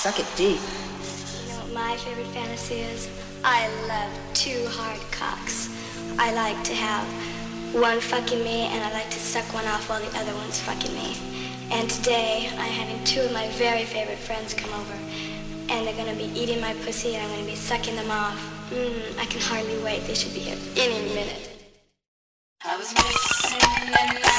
Suck it deep. You know what my favorite fantasy is? I love two hard cocks. I like to have one fucking me and I like to suck one off while the other one's fucking me. And today I'm having two of my very favorite friends come over and they're gonna be eating my pussy and I'm gonna be sucking them off. Mmm, I can hardly wait. They should be here any minute. I was missing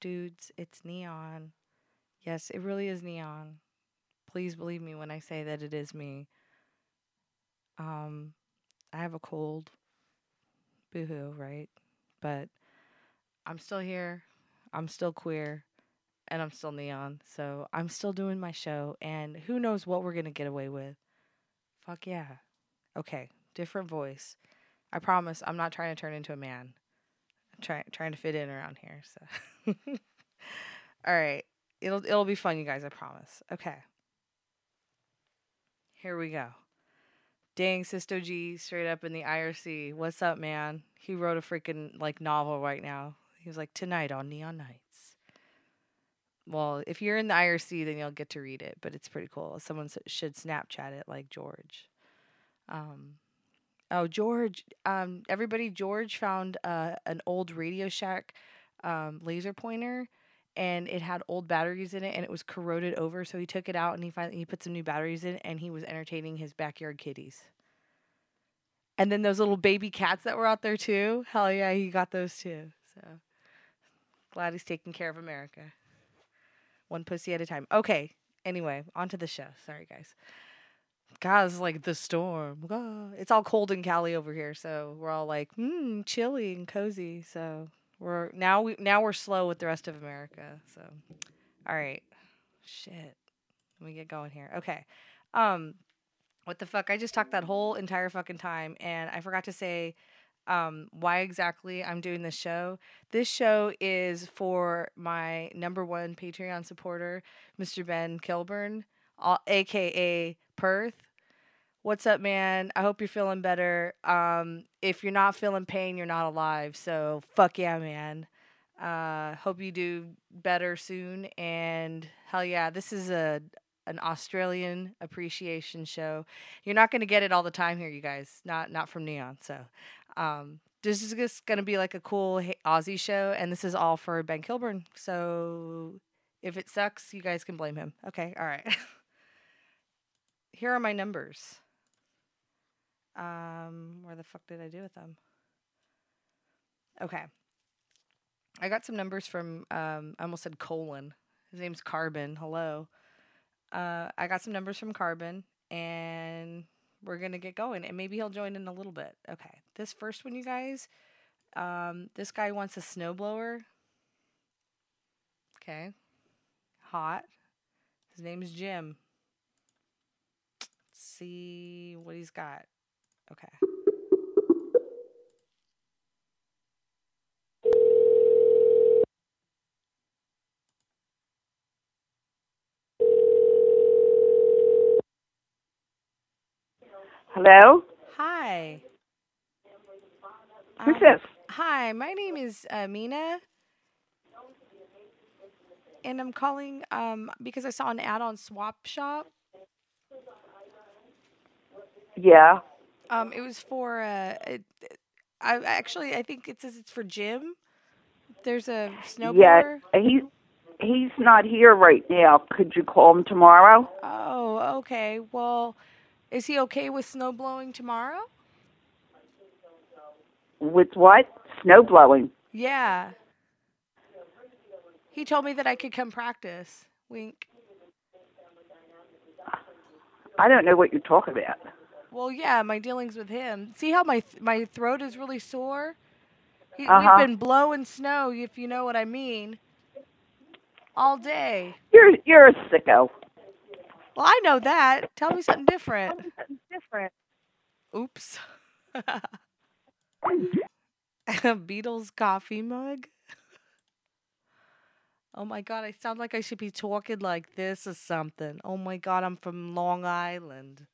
dudes? It's Neon. Yes, it really is Neon. Please believe me when I say that it is me. Um, I have a cold. Boo-hoo, right? But I'm still here. I'm still queer. And I'm still neon. So I'm still doing my show. And who knows what we're going to get away with. Fuck yeah. Okay, different voice. I promise I'm not trying to turn into a man. I'm trying trying to fit in around here. So, all right, it'll it'll be fun, you guys. I promise. Okay, here we go. Dang, Sisto G, straight up in the IRC. What's up, man? He wrote a freaking like novel right now. He was like tonight on Neon Nights. Well, if you're in the IRC, then you'll get to read it, but it's pretty cool. Someone should Snapchat it like George. Um, oh, George. Um, everybody, George found uh, an old Radio Shack um, laser pointer, and it had old batteries in it, and it was corroded over. So he took it out, and he finally he put some new batteries in, and he was entertaining his backyard kitties. And then those little baby cats that were out there too. Hell yeah, he got those too. So glad he's taking care of America. One pussy at a time. Okay. Anyway, on to the show. Sorry, guys. It's like the storm. It's all cold in Cali over here, so we're all like, hmm, chilly and cozy. So we're now we now we're slow with the rest of America. So, all right, shit. Let me get going here. Okay. Um, what the fuck? I just talked that whole entire fucking time, and I forgot to say um, why exactly I'm doing this show. This show is for my number one Patreon supporter, Mr. Ben Kilburn, all, aka Perth. What's up, man? I hope you're feeling better. Um, if you're not feeling pain, you're not alive. So fuck yeah, man. Uh, hope you do better soon. And hell yeah, this is a an Australian appreciation show. You're not going to get it all the time here, you guys. Not not from Neon. So um, this is just going to be like a cool Aussie show, and this is all for Ben Kilburn. So if it sucks, you guys can blame him. Okay, all right. Here are my numbers. Um, where the fuck did I do with them? Okay. I got some numbers from um I almost said colon. His name's Carbon. Hello. Uh I got some numbers from Carbon and we're gonna get going and maybe he'll join in a little bit. Okay. This first one you guys, um, this guy wants a snowblower. Okay. Hot. His name's Jim. Let's see what he's got. Okay. Hello? Hi. Who's Um, this? Hi, my name is uh, Mina. And I'm calling um, because I saw an ad on Swap Shop. Yeah. Um, it was for uh, it, I actually I think it says it's for Jim. There's a Yeah. snowblower. He he's not here right now. Could you call him tomorrow? Oh, okay. Well, is he okay with snow blowing tomorrow? With what? Snow blowing. Yeah. He told me that I could come practice. Wink. I don't know what you're talking about. Well, yeah, my dealings with him. See how my th- my throat is really sore? He, Uh-huh. We've been blowing snow, if you know what I mean, all day. You're you're a sicko. Well, I know that. Tell me something different. Different. Oops. Beatles coffee mug. Oh my god, I sound like I should be talking like this or something. Oh my god, I'm from Long Island.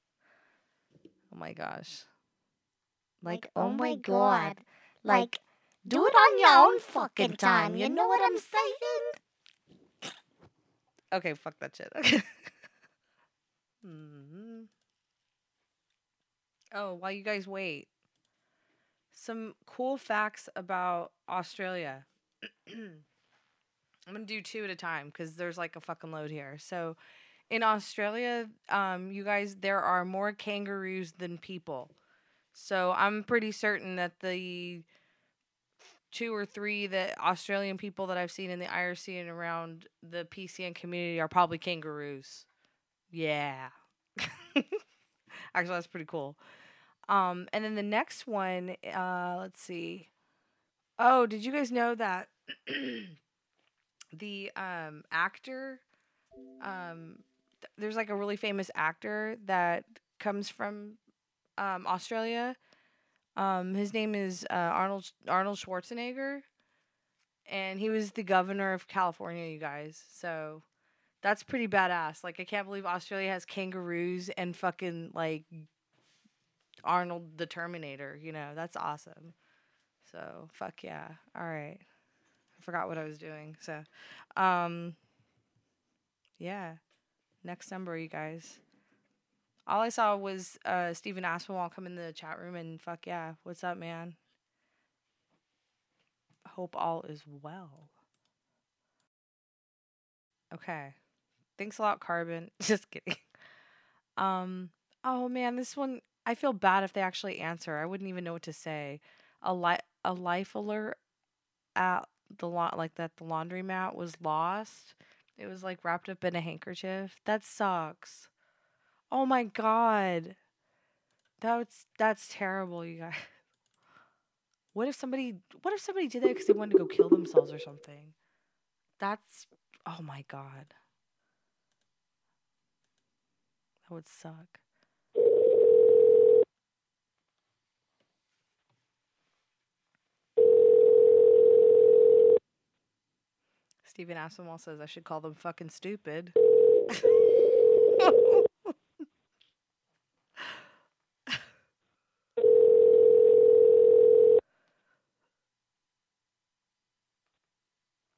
Oh my gosh. Like, oh my god. Like, do it on your own fucking time. You know what I'm saying? Okay, fuck that shit. Okay. hmm Oh, while you guys wait, some cool facts about Australia. I'm gonna do two at a time because there's like a fucking load here. So, in Australia, um, you guys, there are more kangaroos than people. So I'm pretty certain that the two or three that Australian people that I've seen in the IRC and around the PCN community are probably kangaroos. Yeah. Actually, that's pretty cool. Um, and then the next one, uh, let's see. Oh, did you guys know that the um, actor, um, there's like a really famous actor that comes from um, Australia. Um, his name is uh, Arnold Arnold Schwarzenegger, and he was the governor of California. You guys, so that's pretty badass. Like, I can't believe Australia has kangaroos and fucking like Arnold the Terminator. You know, that's awesome. So fuck yeah. All right. I forgot what I was doing. So, um, yeah. Next number, you guys. All I saw was uh Stephen Aspinwall come in the chat room and fuck yeah. What's up, man? Hope all is well. Okay. Thanks a lot, Carbon. Just kidding. Um. Oh man, this one. I feel bad if they actually answer. I wouldn't even know what to say. A li- a life alert at the lot like that the laundromat was lost. It was like wrapped up in a handkerchief. That sucks. Oh my god. That's that's terrible, you guys. What if somebody what if somebody did that because they wanted to go kill themselves or something? That's oh my god. That would suck. Stephen Aspinwall says I should call them fucking stupid.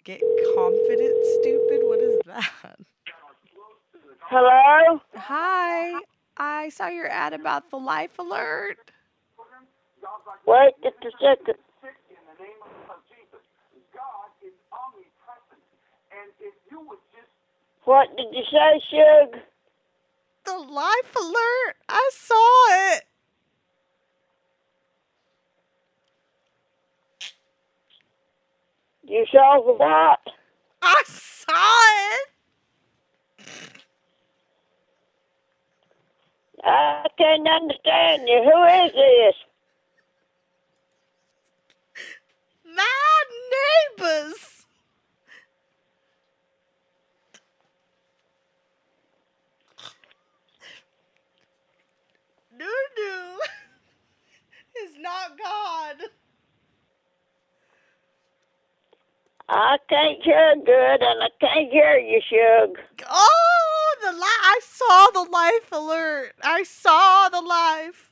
Get confident, stupid? What is that? Hello? Hi, I saw your ad about the life alert. Wait just a second. What did you say, Shug? The life alert. I saw it. You saw the what? I saw it. I can't understand you. Who is this? My neighbors. Nunu is not God. I can't hear good and I can't hear you, Shug. Oh, the li- I saw the life alert. I saw the life.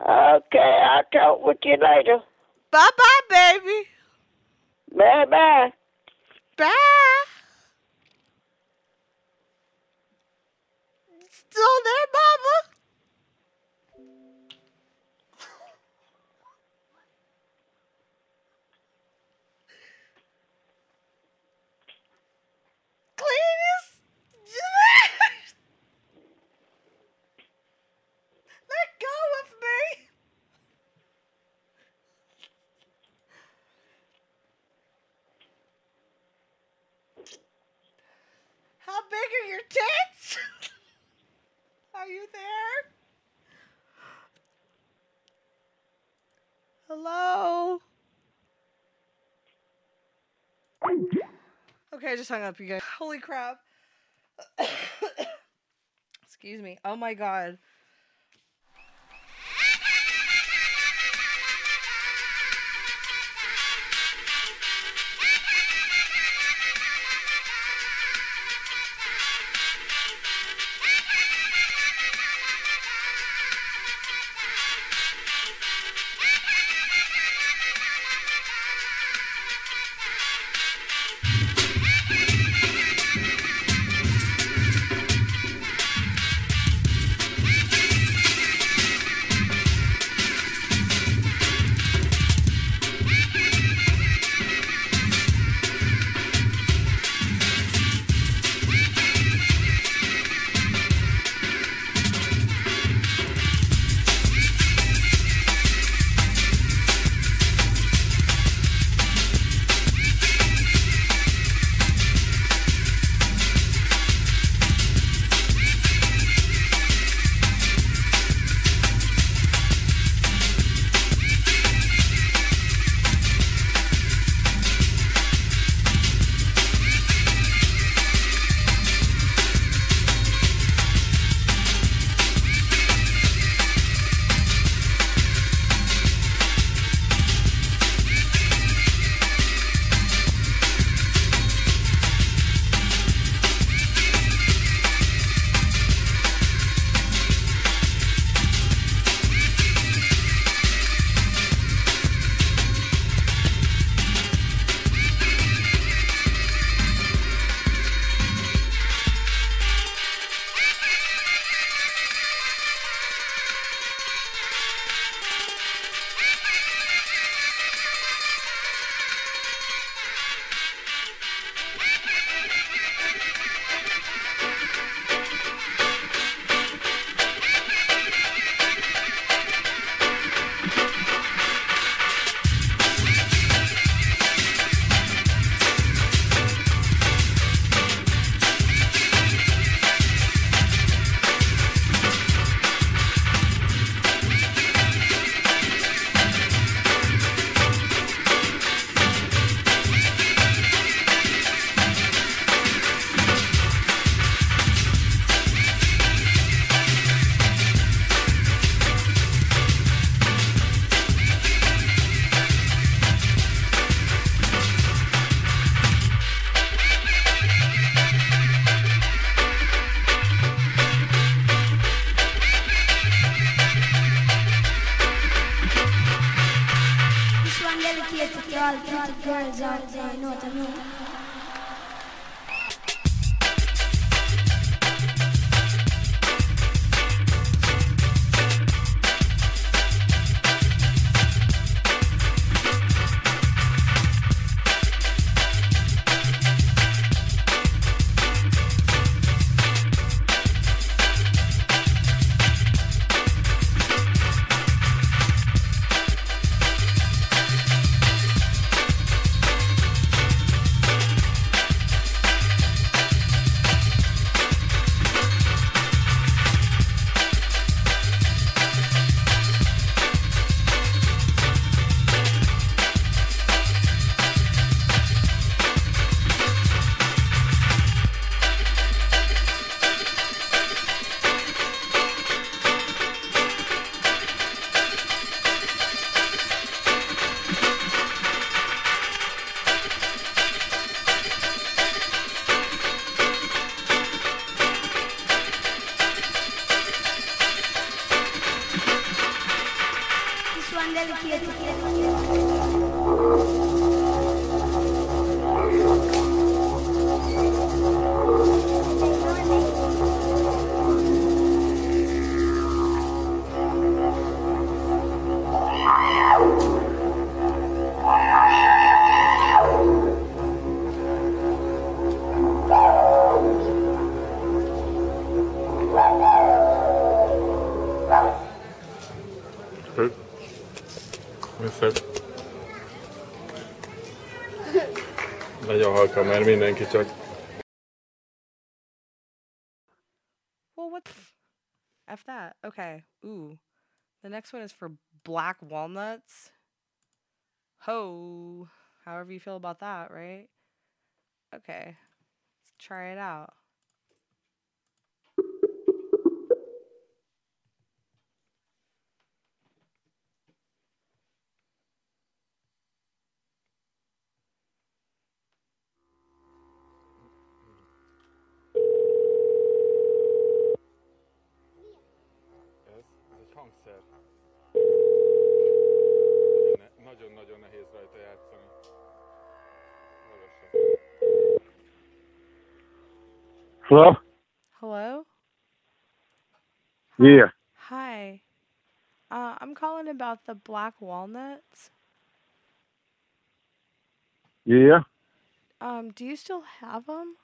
Okay, I'll talk with you later. Bye bye, baby. Bye bye. Bye. Still there, mama? Cletus? Let go of me. How big are your tits? Are you there? Hello? Okay, I just hung up, you guys. Holy crap. Excuse me. Oh my god. Jaha, mert mindenki csak. Well, what's F that. Okay. Ooh. The next one is for black walnuts. Ho. However you feel about that, right? Okay. Let's try it out. Hello? Hello? Yeah. Hi. Uh, I'm calling about the black walnuts. Yeah. Um, do you still have them?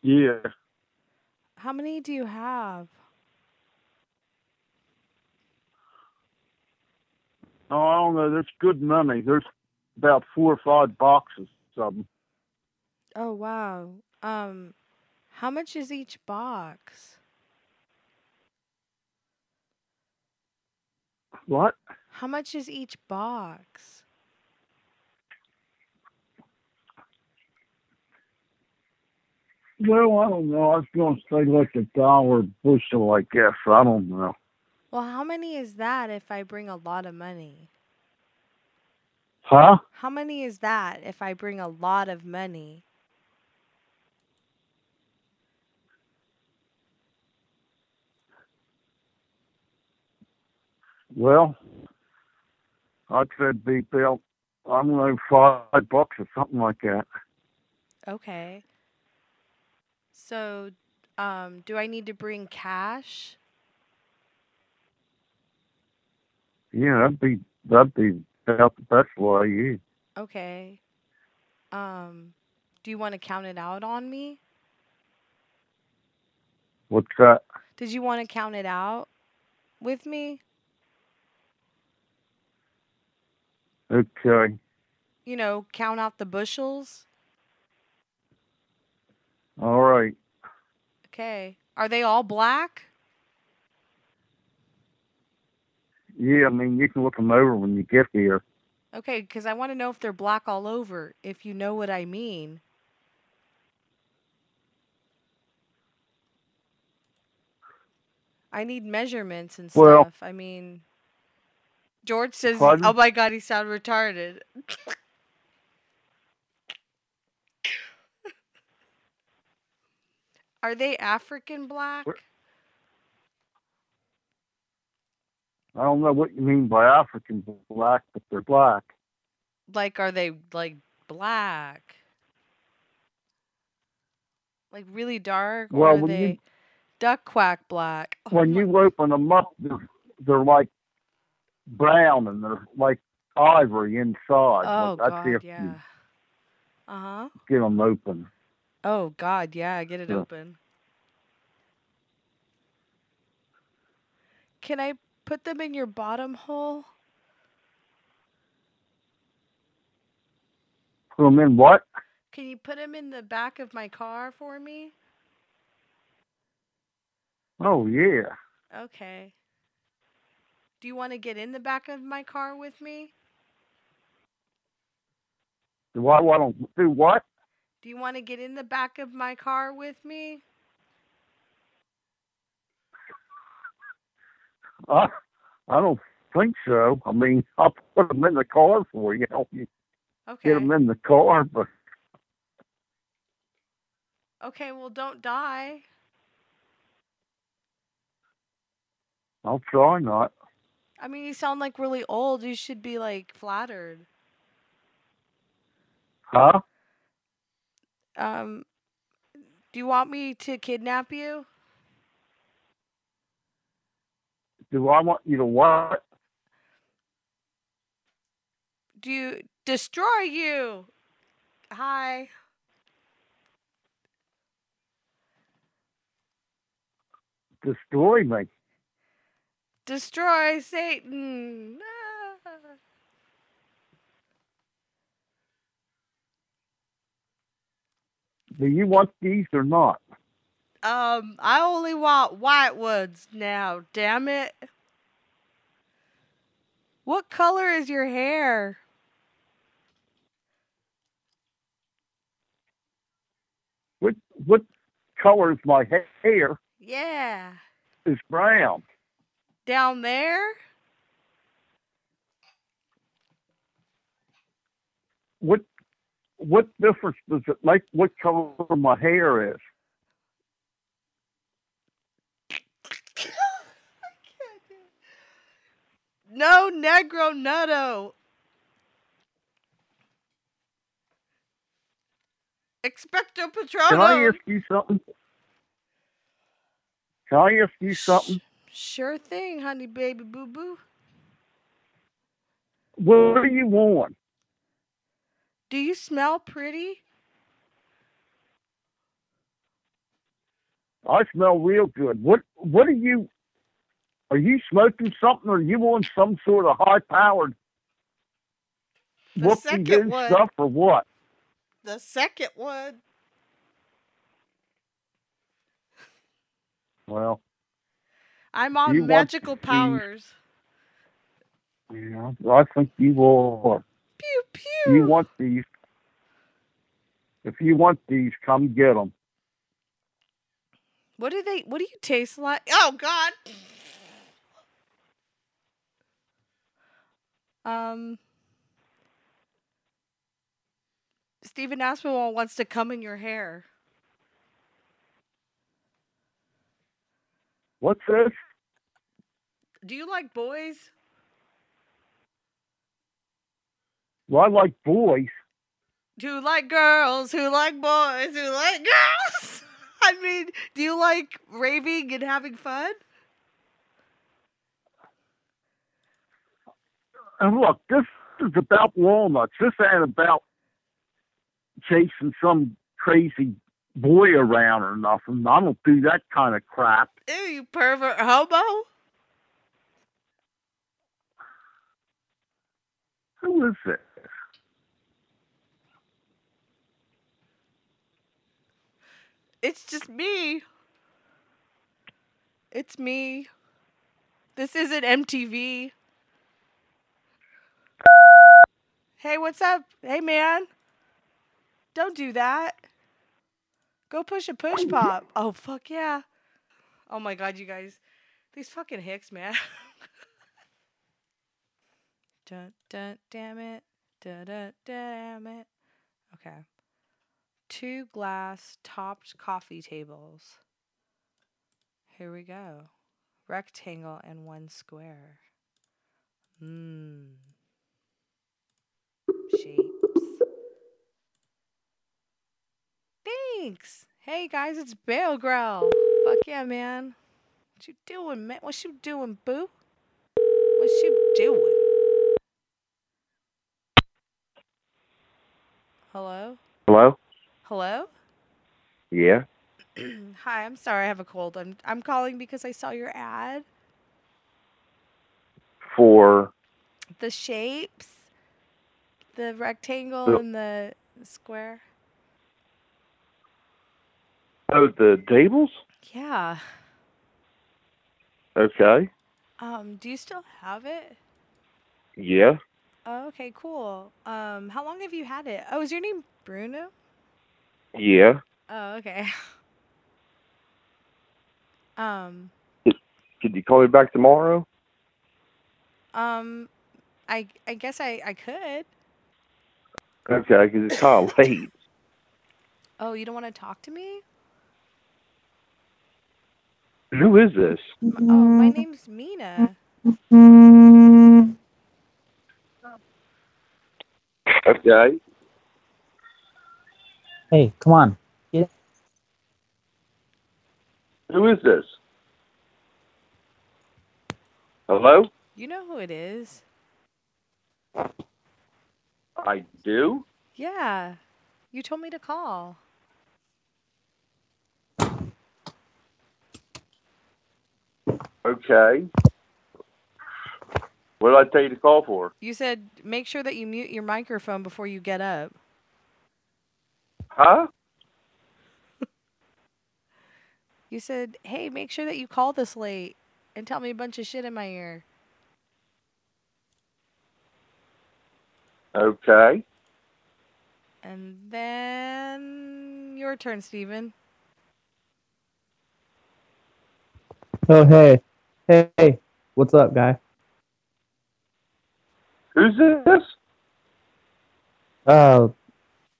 Yeah. How many do you have? Oh, I don't know. There's good money. There's about four or five boxes of them. Oh, wow. Um, how much is each box? What? How much is each box? Well, I don't know. I was going to say like a dollar bushel, I guess. I don't know. Well, how many is that if I bring a lot of money? Huh? How many is that if I bring a lot of money? Well, I'd say it'd be about, I don't know, five bucks or something like that. Okay. So, um, do I need to bring cash? Yeah, that'd be, that'd be about the best way, yeah. Okay. Um, do you want to count it out on me? What's that? Did you want to count it out with me? Okay. You know, count out the bushels? All right. Okay. Are they all black? Yeah, I mean, you can look them over when you get here. Okay, because I want to know if they're black all over, if you know what I mean. I need measurements and Well- stuff. I mean, George says, Pardon? "Oh my God, he sound retarded." Are they African black? I don't know what you mean by African black, but they're black. Like, are they like black? Like really dark? Well, or are they you- duck quack black? When you open them up, they're, they're like brown and they're like ivory inside. Oh That's God, if yeah. Uh huh. get them open. Oh God, yeah. Get it Yeah. open. Can I put them in your bottom hole? Put them in what? Can you put them in the back of my car for me? Oh yeah. Okay. Do you want to get in the back of my car with me? Do I want to do what? Do you want to get in the back of my car with me? I, I don't think so. I mean, I'll put them in the car for you. You Okay. get them in the car, but Okay, well, don't die. I'll try not. I mean, you sound like really old. You should be like flattered. Huh? Um, do you want me to kidnap you? Do I want you to what? Do you destroy you? Hi. Destroy me? Destroy Satan. Ah. Do you want these or not? Um, I only want white ones now, damn it. What color is your hair? What what color is my ha- hair? Yeah. Is brown. Down there? What what difference does it make? What color my hair is? No, Negro Nutto. Expecto Patronum. Can I ask you something? Can I ask you something? Sure thing, honey baby boo boo. What are you on? Do you smell pretty? I smell real good. What what are you are you smoking something or are you on some sort of high powered The second one. stuff or what? The second one. Well, I'm on You magical powers. yeah, I think you will. Pew pew. You want these? If you want these, come get them. What do they? What do you taste like? Oh God. Um. Stephen Aspinwall wants to come in your hair. What's this? Do you like boys? Well, I like boys. Do you like girls who like boys who like girls? I mean, do you like raving and having fun? And look, this is about walnuts. This ain't about chasing some crazy boy around or nothing. I don't do that kind of crap. Ew, you pervert hobo. Who is it? It's just me. It's me. This isn't MTV. Hey, what's up? Hey, man. Don't do that. Go push a push pop. Oh, fuck yeah. Oh my god, you guys. These fucking hicks, man. dun, dun, damn it. Dun, dun, damn it. Okay. Two glass topped coffee tables. Here we go. Rectangle and one square. Mmm. Shapes. Thanks. Hey guys, it's Bao Grehl. Fuck yeah, man. What you doing, man? What you doing, boo? What you doing? Hello? Hello? Hello? Yeah. Hi, I'm sorry I have a cold. I'm I'm calling because I saw your ad. For The shapes, the rectangle The- and the square. Oh the tables? Yeah. Okay. Um, do you still have it? Yeah. Oh, okay, cool. Um, how long have you had it? Oh, is your name Bruno? Yeah. Oh, okay. Um, Could you call me back tomorrow? um, I I guess I I could. Okay, because it's kind of late. Oh, you don't want to talk to me? Who is this? M- Oh, my mm-hmm. name's Mina. Okay. Hey, come on. Who is this? Hello? You know who it is? I do? Yeah. You told me to call. Okay. What did I tell you to call for? You said make sure that you mute your microphone before you get up. Huh? You said, "Hey, make sure that you call this late and tell me a bunch of shit in my ear." Okay. And then your turn, Steven. Oh, hey. Hey. What's up, guy? Who's this? Uh,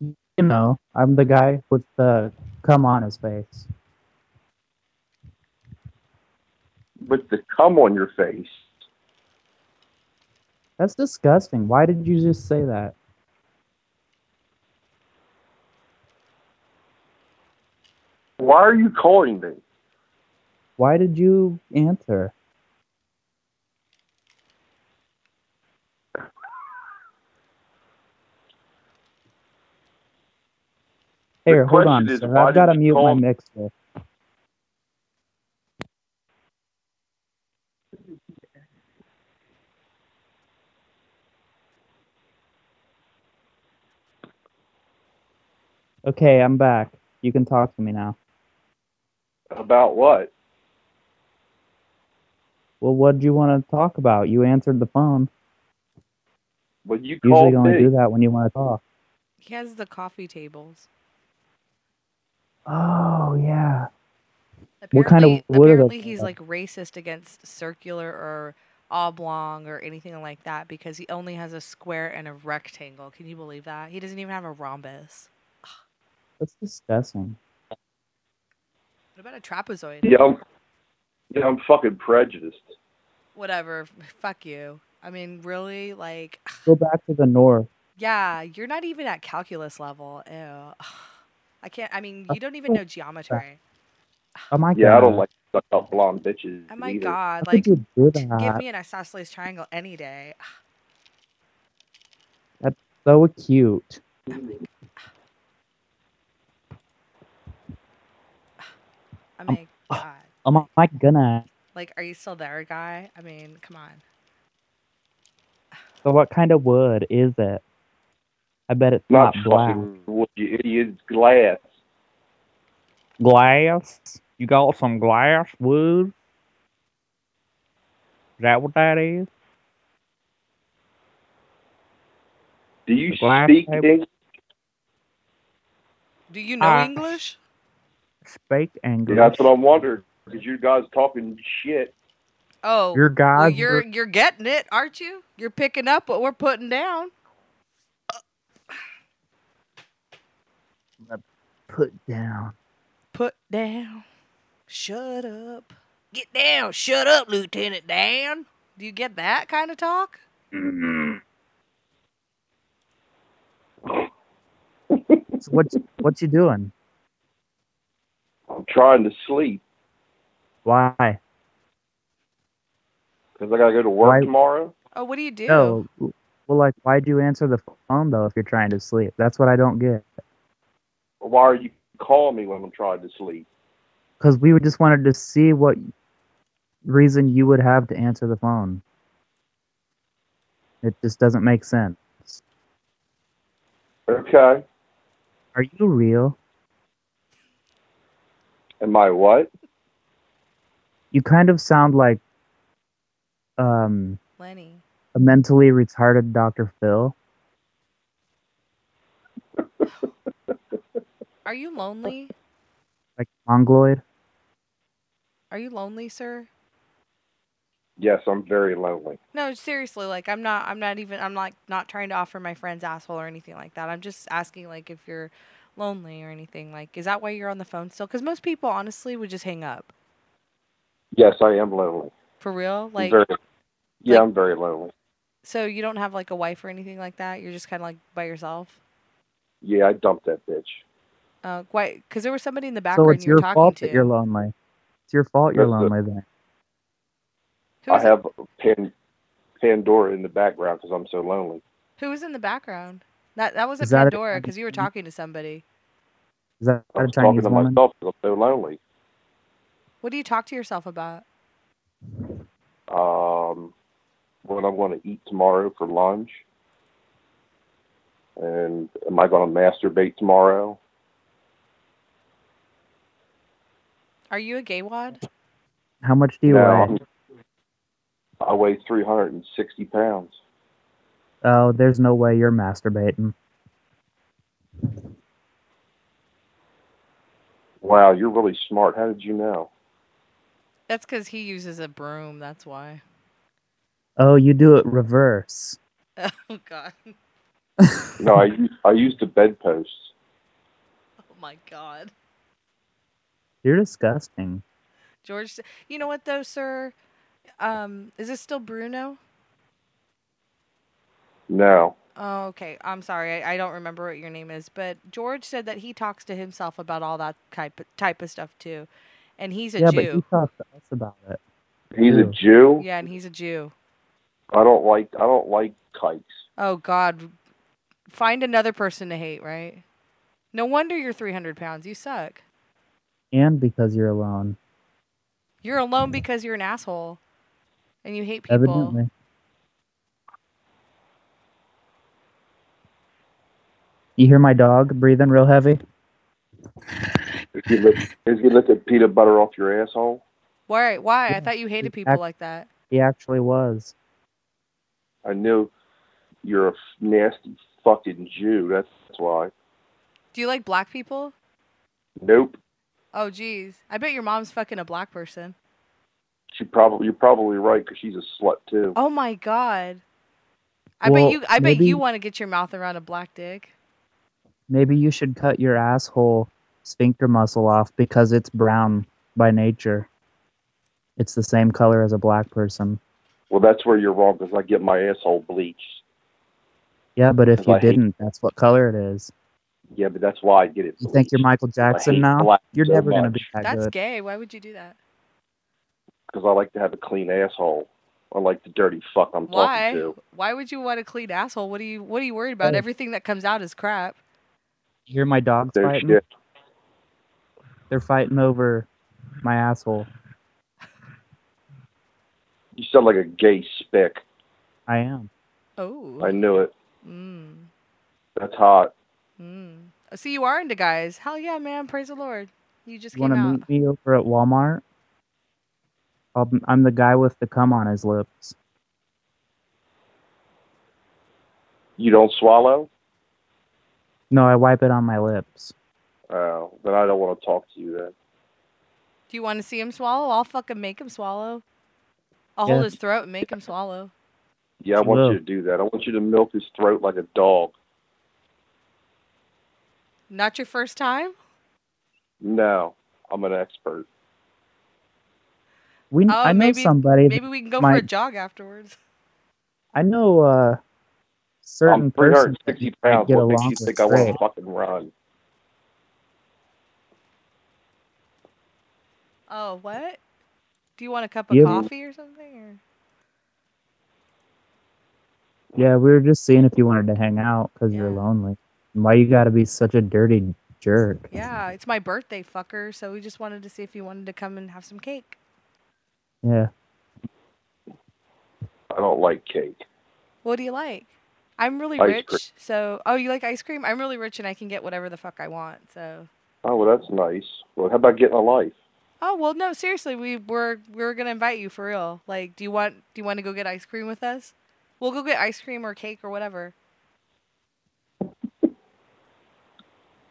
you know, I'm the guy with the cum on his face. With the cum on your face. That's disgusting. Why did you just say that? Why are you calling me? Why did you answer? Here, hold on, is, sir. I've got to did you mute my mixer. Okay, I'm back. You can talk to me now. About what? Well, what do you want to talk about? You answered the phone. Well, you Usually called only me. do that when you want to talk. He has the coffee tables. Oh, yeah. Apparently, What kind of wood are those apparently he's like racist against circular or oblong or anything like that because he only has a square and a rectangle. Can you believe that? He doesn't even have a rhombus. That's disgusting. What about a trapezoid? Yeah, I'm, yeah, I'm fucking prejudiced. Whatever. Fuck you. I mean, really? Like, Go back to the north. yeah, you're not even at calculus level. Ew. I can't. I mean, you don't even know geometry. Oh my god. yeah. I don't like stuck up blonde bitches. Oh my either. god. Like, could you do give me an isosceles triangle any day. That's so cute. Oh my god. Oh my goodness. Like, are you still there, guy? I mean, come on. So what kind of wood is it? I bet it's Not not, black. wood, you idiot. It's glass. Glass? You got some glass wood? Is that what that is? Do you speak table? English? Do you know Ah. English? Speak English. Yeah, that's what I'm wondering. Because you guys talking shit. Oh, Your guys well, you're were- you're getting it, aren't you? You're picking up what we're putting down. put down. Put down. Shut up. Get down. Shut up, Lieutenant Dan. Do you get that kind of talk? Mm-hmm. So what what you doing? I'm trying to sleep Why? because I gotta go to work Why- tomorrow. Oh, what do you do? No. Well, like, why'd you answer the phone though if you're trying to sleep? That's what I don't get. Why are you calling me when I'm trying to sleep? Because we just wanted to see what reason you would have to answer the phone. It just doesn't make sense. Okay. Are you real? Am I what? You kind of sound like um, Lenny. a mentally retarded Dr. Phil. Are you lonely? Like Mongoloid. Are you lonely, sir? Yes, I'm very lonely. No, seriously, like I'm not I'm not even I'm like not trying to offer my friend's asshole or anything like that. I'm just asking like if you're lonely or anything. Like is that why you're on the phone still? Cuz most people honestly would just hang up. Yes, I am lonely. For real? Like very, yeah, like- I'm very lonely. so you don't have like a wife or anything like that? You're just kind of like by yourself? Yeah, I dumped that bitch. Uh why cuz there was somebody in the background. So background it's you were your talking fault to. that you're lonely. It's your fault you're That's the- lonely then. Who I have Pan, Pandora in the background because I'm so lonely. who was in the background? That that wasn't that a- Pandora cuz you were talking to somebody. Is that I a was talking to woman? myself because I'm so lonely. What do you talk to yourself about? Um, what I'm going to eat tomorrow for lunch, and am I going to masturbate tomorrow? Are you a gay wad? How much do you no, weigh? I'm, I weigh 360 pounds. Oh, there's no way you're masturbating. Wow, you're really smart. How did you know? That's cuz he uses a broom, that's why. Oh, you do it reverse. Oh god. No, I I used a bedpost. Oh my god. You're disgusting. George, you know what though, sir? Um, is this still Bruno? No, Oh, okay. I'm sorry. I, I don't remember what your name is, but George said that he talks to himself about all that type type of stuff too, and he's a yeah, but Jew. you talked to us about it. he's a Jew. Yeah, and he's a Jew. I don't like I don't like kikes. Oh God, find another person to hate, right? No wonder you're 300 pounds. You suck. And because you're alone. You're alone because you're an asshole, and you hate people. Evidently. You hear my dog breathing real heavy? If you lift, if you lift the peanut butter off your asshole, Why? Why? I thought you hated people act- like that. He actually was. I knew you're a nasty fucking Jew. That's that's why. Do you like black people? Nope. Oh, geez. I bet your mom's fucking a black person. She probably you're probably right because she's a slut too. Oh my god. I Well, bet you. I bet you want to get your mouth around a black dick. Maybe you should cut your asshole sphincter muscle off because it's brown by nature. It's the same color as a black person. Well, that's where you're wrong because I get my asshole bleached. Yeah, but if you I didn't, that's what color it is. Yeah, but that's why I get it. You think you're Michael Jackson now? You're so never gonna be that That's good. gay. Why would you do that? because I like to have a clean asshole. I like the dirty fuck I'm Why? talking to. Why Why would you want a clean asshole? What are you What are you worried about? Hey. Everything that comes out is crap. You hear my dogs No fighting? shit. They're fighting over my asshole. You sound like a gay spick. I am. Oh. I knew it. Mm. That's hot. Mm. See, you are into guys. Hell yeah, man! Praise the Lord. You just You came want to out. meet me over at Walmart? I'll, I'm the guy with the cum on his lips. You don't swallow? No, I wipe it on my lips. Oh, then I don't want to talk to you then. Do you want to see him swallow? I'll fucking make him swallow. I'll Yeah. hold his throat and make him swallow. Yeah, I want will. you to do that. I want you to milk his throat like a dog. Not your first time? No, I'm an expert. We, Oh, I know maybe somebody. maybe we can go for a jog afterwards. I know uh certain I'm person that 360 you pounds. get What makes you think I want to fucking run? Oh, what? Do you want a cup of You- coffee or something? Or? Yeah, we were just seeing if you wanted to hang out because you're lonely. Why you gotta be such a dirty jerk? Yeah, it's my birthday, fucker. So we just wanted to see if you wanted to come and have some cake. Yeah. I don't like cake. What do you like? I'm really Ice rich, cream. so oh, you like ice cream? I'm really rich and I can get whatever the fuck I want. So Oh, well, that's nice. Well, how about getting a life? Oh well, no, seriously, we were we were gonna invite you for real. Like, do you want do you want to go get ice cream with us? We'll go get ice cream or cake or whatever.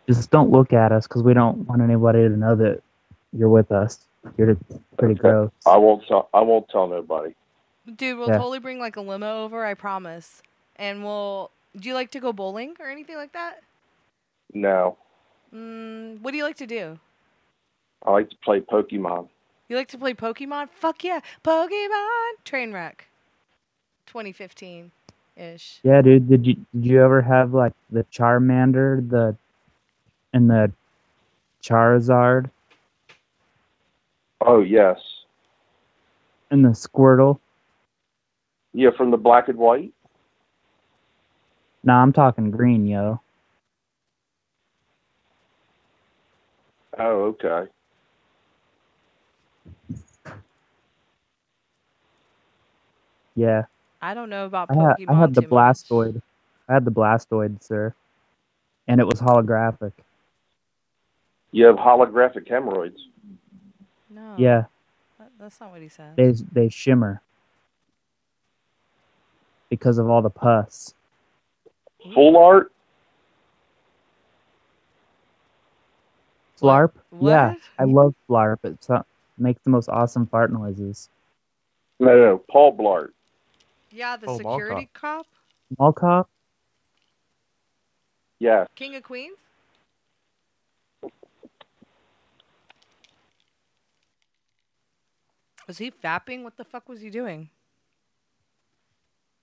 Just don't look at us because we don't want anybody to know that you're with us. You're pretty gross. I won't tell. I won't tell nobody. Dude, we'll Yeah. totally bring like a limo over, I promise. And we'll. Do you like to go bowling or anything like that? No, Mm, what do you like to do? I like to play Pokemon. You like to play Pokemon? Fuck yeah, Pokemon Trainwreck, 2015 ish. Yeah, dude. Did you did you ever have like the Charmander, the and the Charizard Oh yes, and the Squirtle? yeah, from the black and white. Nah, I'm talking green, yo. Oh, okay. Yeah. I don't know about I had, I had the too much. Blastoid. I had the Blastoid, sir. And it was holographic. You have holographic hemorrhoids. No. Yeah, that- that's not what he said. they they shimmer because of all the pus. Full art. Flarp? Yeah, What? I love Flarp. It uh, makes the most awesome fart noises. No, no, Paul Blart. Yeah, the Oh, Mall security cop, Mall cop? Yeah. King of Queens. Was he fapping? What the fuck was he doing?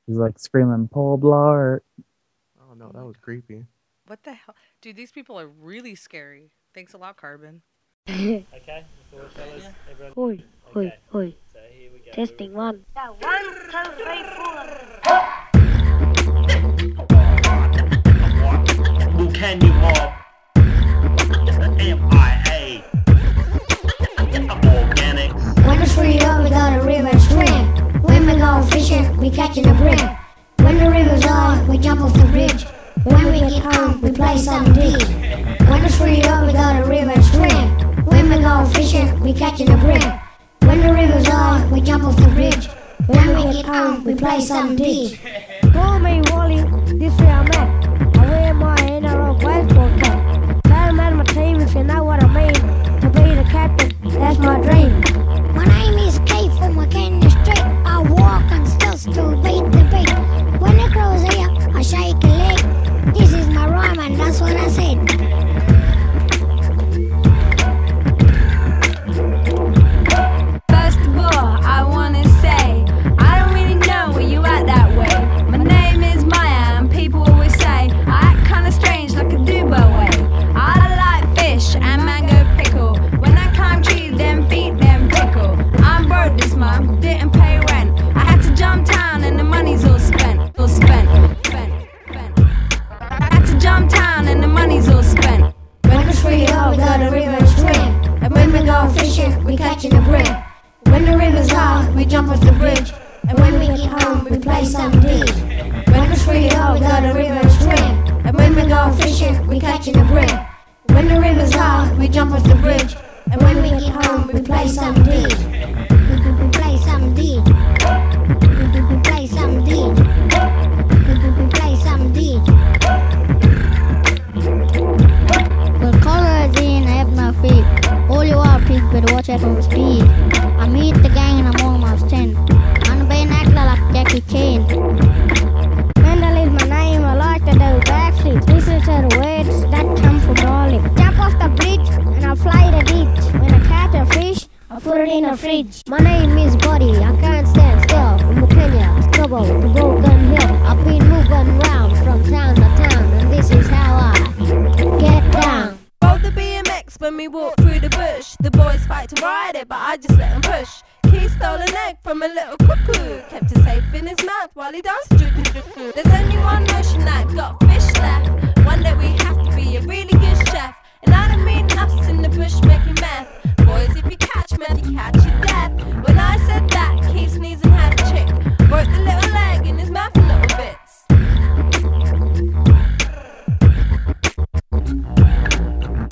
He's like screaming, Paul Blart. Oh no, oh that was creepy. What the hell, dude? These people are really scary. Thanks a lot, Carbon. Okay, forward fellas, everyone. Oi, oi, Okay, oi. so here we go. Testing one. Who can you mob? MIA. Organics. When it's free up, we go to river and swim. When we go fishing, we catching a brim. When the river's low, we jump off the bridge. When we get home, we play some deep. When it's free up, we go to river and swim. When we go fishing, we catching a brim. When the river's low, we jump off the bridge. When we get home, we play some deep. Call me Wally, this way I'm at. I wear my NRL baseball cap. Them at my team if you know what I mean. To be the captain, that's my dream. My name is Kate from McKinney Street. I walk on stilts to we catching a brim. When the river's low, we jump off the bridge. And when we get home, we play some deep. When it's free up, we go to river swim. And when we go fishing, we catching a brim. When the river's low, we jump off the bridge. And when we get home, we play some deep. We play some deep. Are, watch out for speed. I meet the gang and I'm almost 10. I'm being acting like Jackie Chan. Mendel is my name, I like to do backflips. Listen to the words that come from Raleigh. Jump off the bridge and I'll fly the ditch. When I catch a fish, I put it in a fridge. My name is Buddy, I can't I just let 'em push. Keith stole an egg from a little cuckoo. Kept it safe in his mouth while he danced. There's only one notion that got fish left. One day we have to be a really good chef. And I don't mean us in the bush making meth. Boys, if you catch meth, you catch your death. When I said that, Keith sneezed and had a chick. Broke the little leg in his mouth a little bits.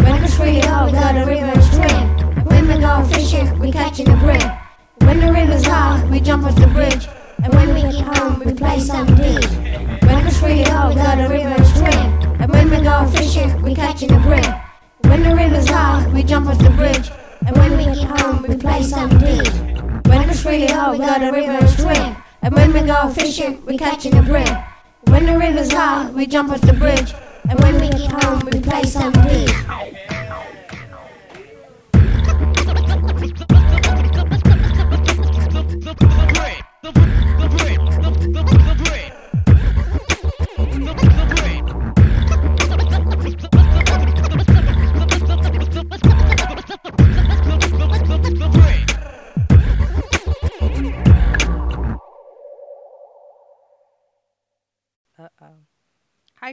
When it's really we got we go fishing, we catching a brim. When the river's high, we jump off the bridge. And when we get home, we play some D. When it's really hot, oh, we got a river to swim. And when we go fishing, we catching a brim. When the river's high, we jump off the bridge. And when we get home, we play some D. When it's really hot, oh, we got a river to swim. And when we go fishing, we catching a brim. When the river's high, we jump off the bridge. And when we get home, we play some D.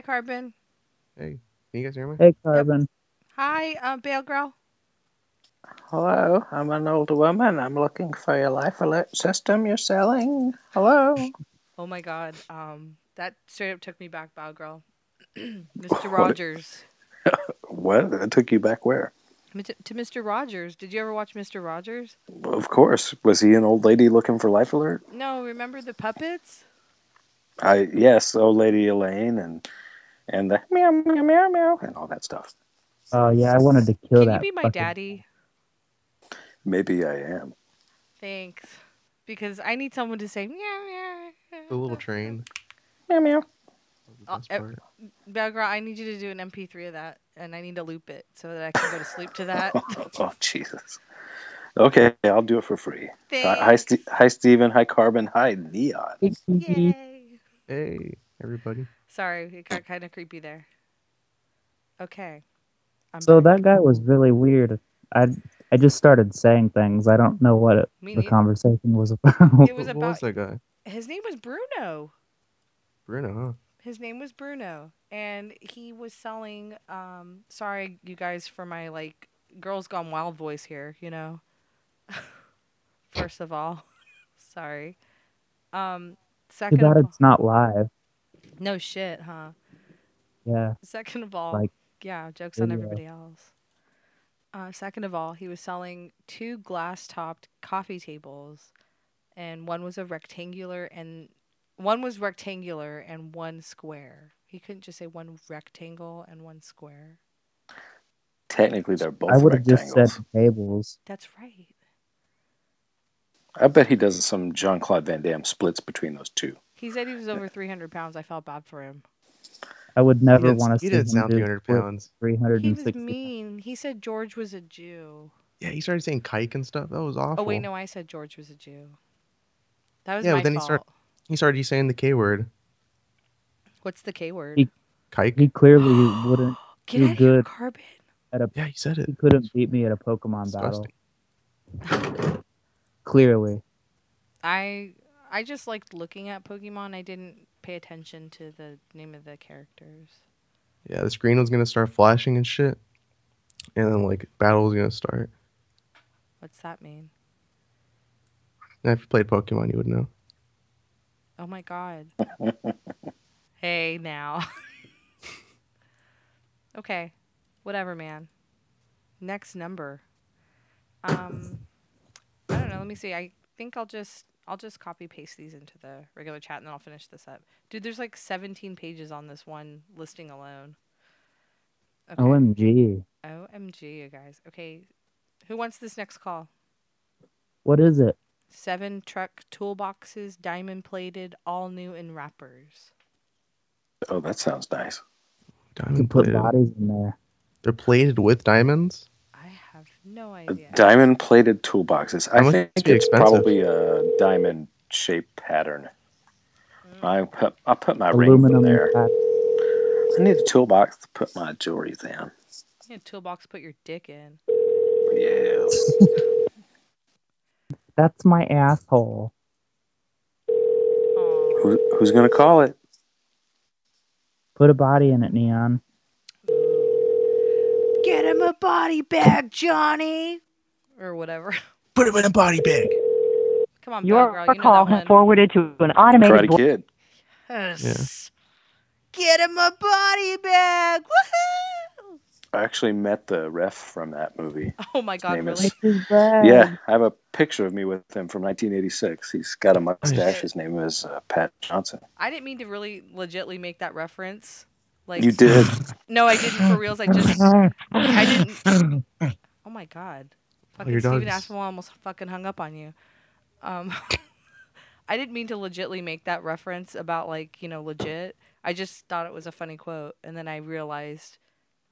Hi, Carbon. Hey, can you guys hear me? Hey, Carbon. Hi, uh, Bao Grehl. Hello, I'm an older woman. I'm looking for your life alert system you're selling. Hello. Oh my God. Um, that straight up took me back, Bao Grehl. Mr. Rogers. What? That took you back where? To Mr. Rogers. Did you ever watch Mr. Rogers? Of course. Was he an old lady looking for life alert? No, remember the puppets? I yes, old lady Elaine and and the meow meow meow meow and all that stuff. Oh yeah, I wanted to kill Can you that. be my fucking- daddy? Maybe I am. Thanks. Because I need someone to say meow meow. The little train. Meow meow. Uh, uh, I need you to do an MP3 of that, and I need to loop it so that I can go to sleep to that. oh Jesus. Okay, I'll do it for free. Hi, hi, Thanks. Ste- hi, Steven. Hi, Carbon. Hi, Neon. Yay. Hey, everybody. Sorry, it got kind of creepy there. Okay. I'm So back. that guy was really weird. I I just started saying things. I don't know what it, the neither. conversation was about. It was What was that guy? his name was Bruno. Bruno, huh? His name was Bruno, and he was selling. Um, sorry, you guys, for my like girls gone wild voice here. You know. First of all, sorry. Um, Too second bad of all, it's not live. no shit, huh? Yeah. Second of all, Like, yeah, jokes on everybody else. Uh, second of all, he was selling two glass-topped coffee tables, and one was a rectangular and one was rectangular and one square. He couldn't just say one rectangle and one square. Technically, they're both I would have just said tables. That's right. I bet he does some Jean Claude Van Damme splits between those two. He said he was over 300 pounds. I felt bad for him. I would never didn't- want to he see didn't him sound do 300 split pounds. He was 360. mean. He said George was a Jew. Yeah, he started saying kike and stuff. That was awful. Oh wait, no, I said George was a Jew. That was yeah, my but then fault. he started he started saying the K word. What's the K word? He, Kike. he clearly wouldn't Get do out of here, good Carbon. at a. Yeah, he said it. He couldn't beat me at a Pokemon battle. Clearly. I I just liked looking at Pokemon. I didn't pay attention to the name of the characters. Yeah, the screen was gonna start flashing and shit, and then like battle was gonna start. What's that mean? And if you played Pokemon, you would know. Oh my god. hey now. okay. Whatever, man. Next number. Um I don't know, let me see. I think I'll just I'll just copy paste these into the regular chat and then I'll finish this up. Dude, there's like 17 pages on this one listing alone. Okay. OMG. OMG, you guys. Okay. Who wants this next call? What is it? Seven truck toolboxes, diamond plated, all new in wrappers. Oh, that sounds nice. You can Diamond put plated. bodies in there. They're plated with diamonds. I have no idea. Diamond plated toolboxes. I That must think it's expensive. probably a diamond shaped mm. pattern. I put I put my ring Aluminum there. fat. I need a toolbox to put my jewelry in. You had a toolbox to put your dick in. Yeah. That's my asshole. Who, who's gonna call it? Put a body in it, Neon. Get him a body bag, Johnny. Or whatever. Put him in a body bag. Come on, Your Girl, you call that has forwarded to an automated Karate Kid. Yes. Get him a body bag. Woohoo! I actually met the ref from that movie. Oh my god, really? is- Yeah, I have a picture of me with him from 1986. He's got a mustache. His name is uh, Pat Johnson. I didn't mean to really legitly make that reference. Like You did. No, I didn't for reals. I just I didn't Oh my god. Fucking your Steven dog's- Aspinwall almost fucking hung up on you. Um I didn't mean to legitly make that reference about like, you know, legit. I just thought it was a funny quote and then I realized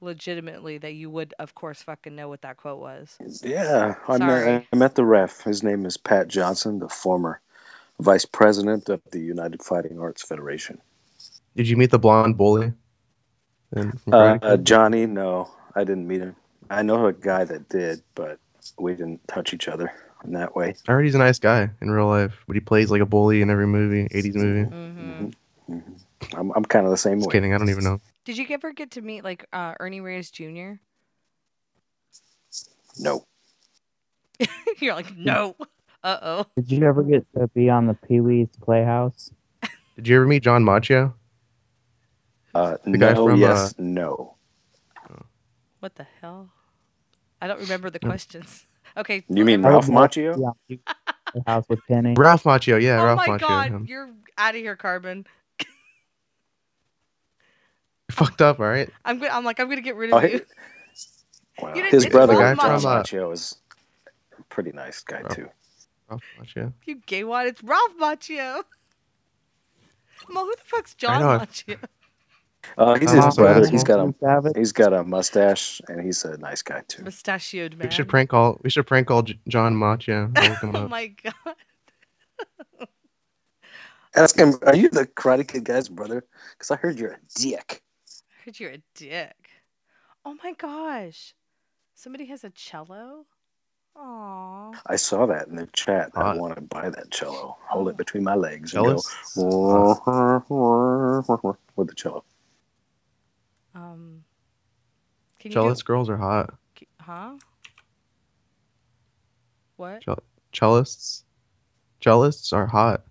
legitimately that you would of course fucking know what that quote was. Yeah, I Sorry. met, I met the ref. His name is Pat Johnson, the former vice president of the United Fighting Arts Federation. Did you meet the blonde bully? And Uh, uh, Johnny, no, I didn't meet him. I know a guy that did, but we didn't touch each other in that way. I heard he's a nice guy in real life, but he plays like a bully in every movie, 80s movie. Mm-hmm. I'm, I'm kind of the same Just way. kidding, I don't even know. Did you ever get to meet like uh, Ernie Reyes Jr.? No. You're like, no. Uh oh. Did you ever get to be on the Pee Wee's Playhouse? Did you ever meet John Macchio? Uh, The guy from, yes, uh, no. What the hell? I don't remember the questions. Okay. You mean Ralph love Macchio? to be on Pee Wee's Playhouse with Penny. Ralph Macchio, yeah, oh Ralph my Macchio. god, him. you're out of here, Carbon. You're fucked up, all right? I'm I'm like I'm gonna get rid Oh, of he- you. Wow. You His brother, Ralph Ralph Macchio. Macchio, is a pretty nice guy, too. Ralph Macchio. You gay one. It's Ralph Macchio. Mo, who the fuck's John know, I- Macchio? Uh, he's I'm his also brother. He's got a Savage. he's got a mustache, and he's a nice guy too. Mustachioed man. We should prank call. We should prank call J- John Macchio. I'll look him Oh my god. Ask him, are you the Karate Kid guy's brother? Because I heard you're a dick. I heard you're a dick. Oh my gosh. Somebody has a cello? Aww. I saw that in the chat. I want to buy that cello. Hold it between my legs and Jealous? go with the cello. Um Can you Cellist girls are hot. Huh? What? Cell- cellists. Cellists are hot.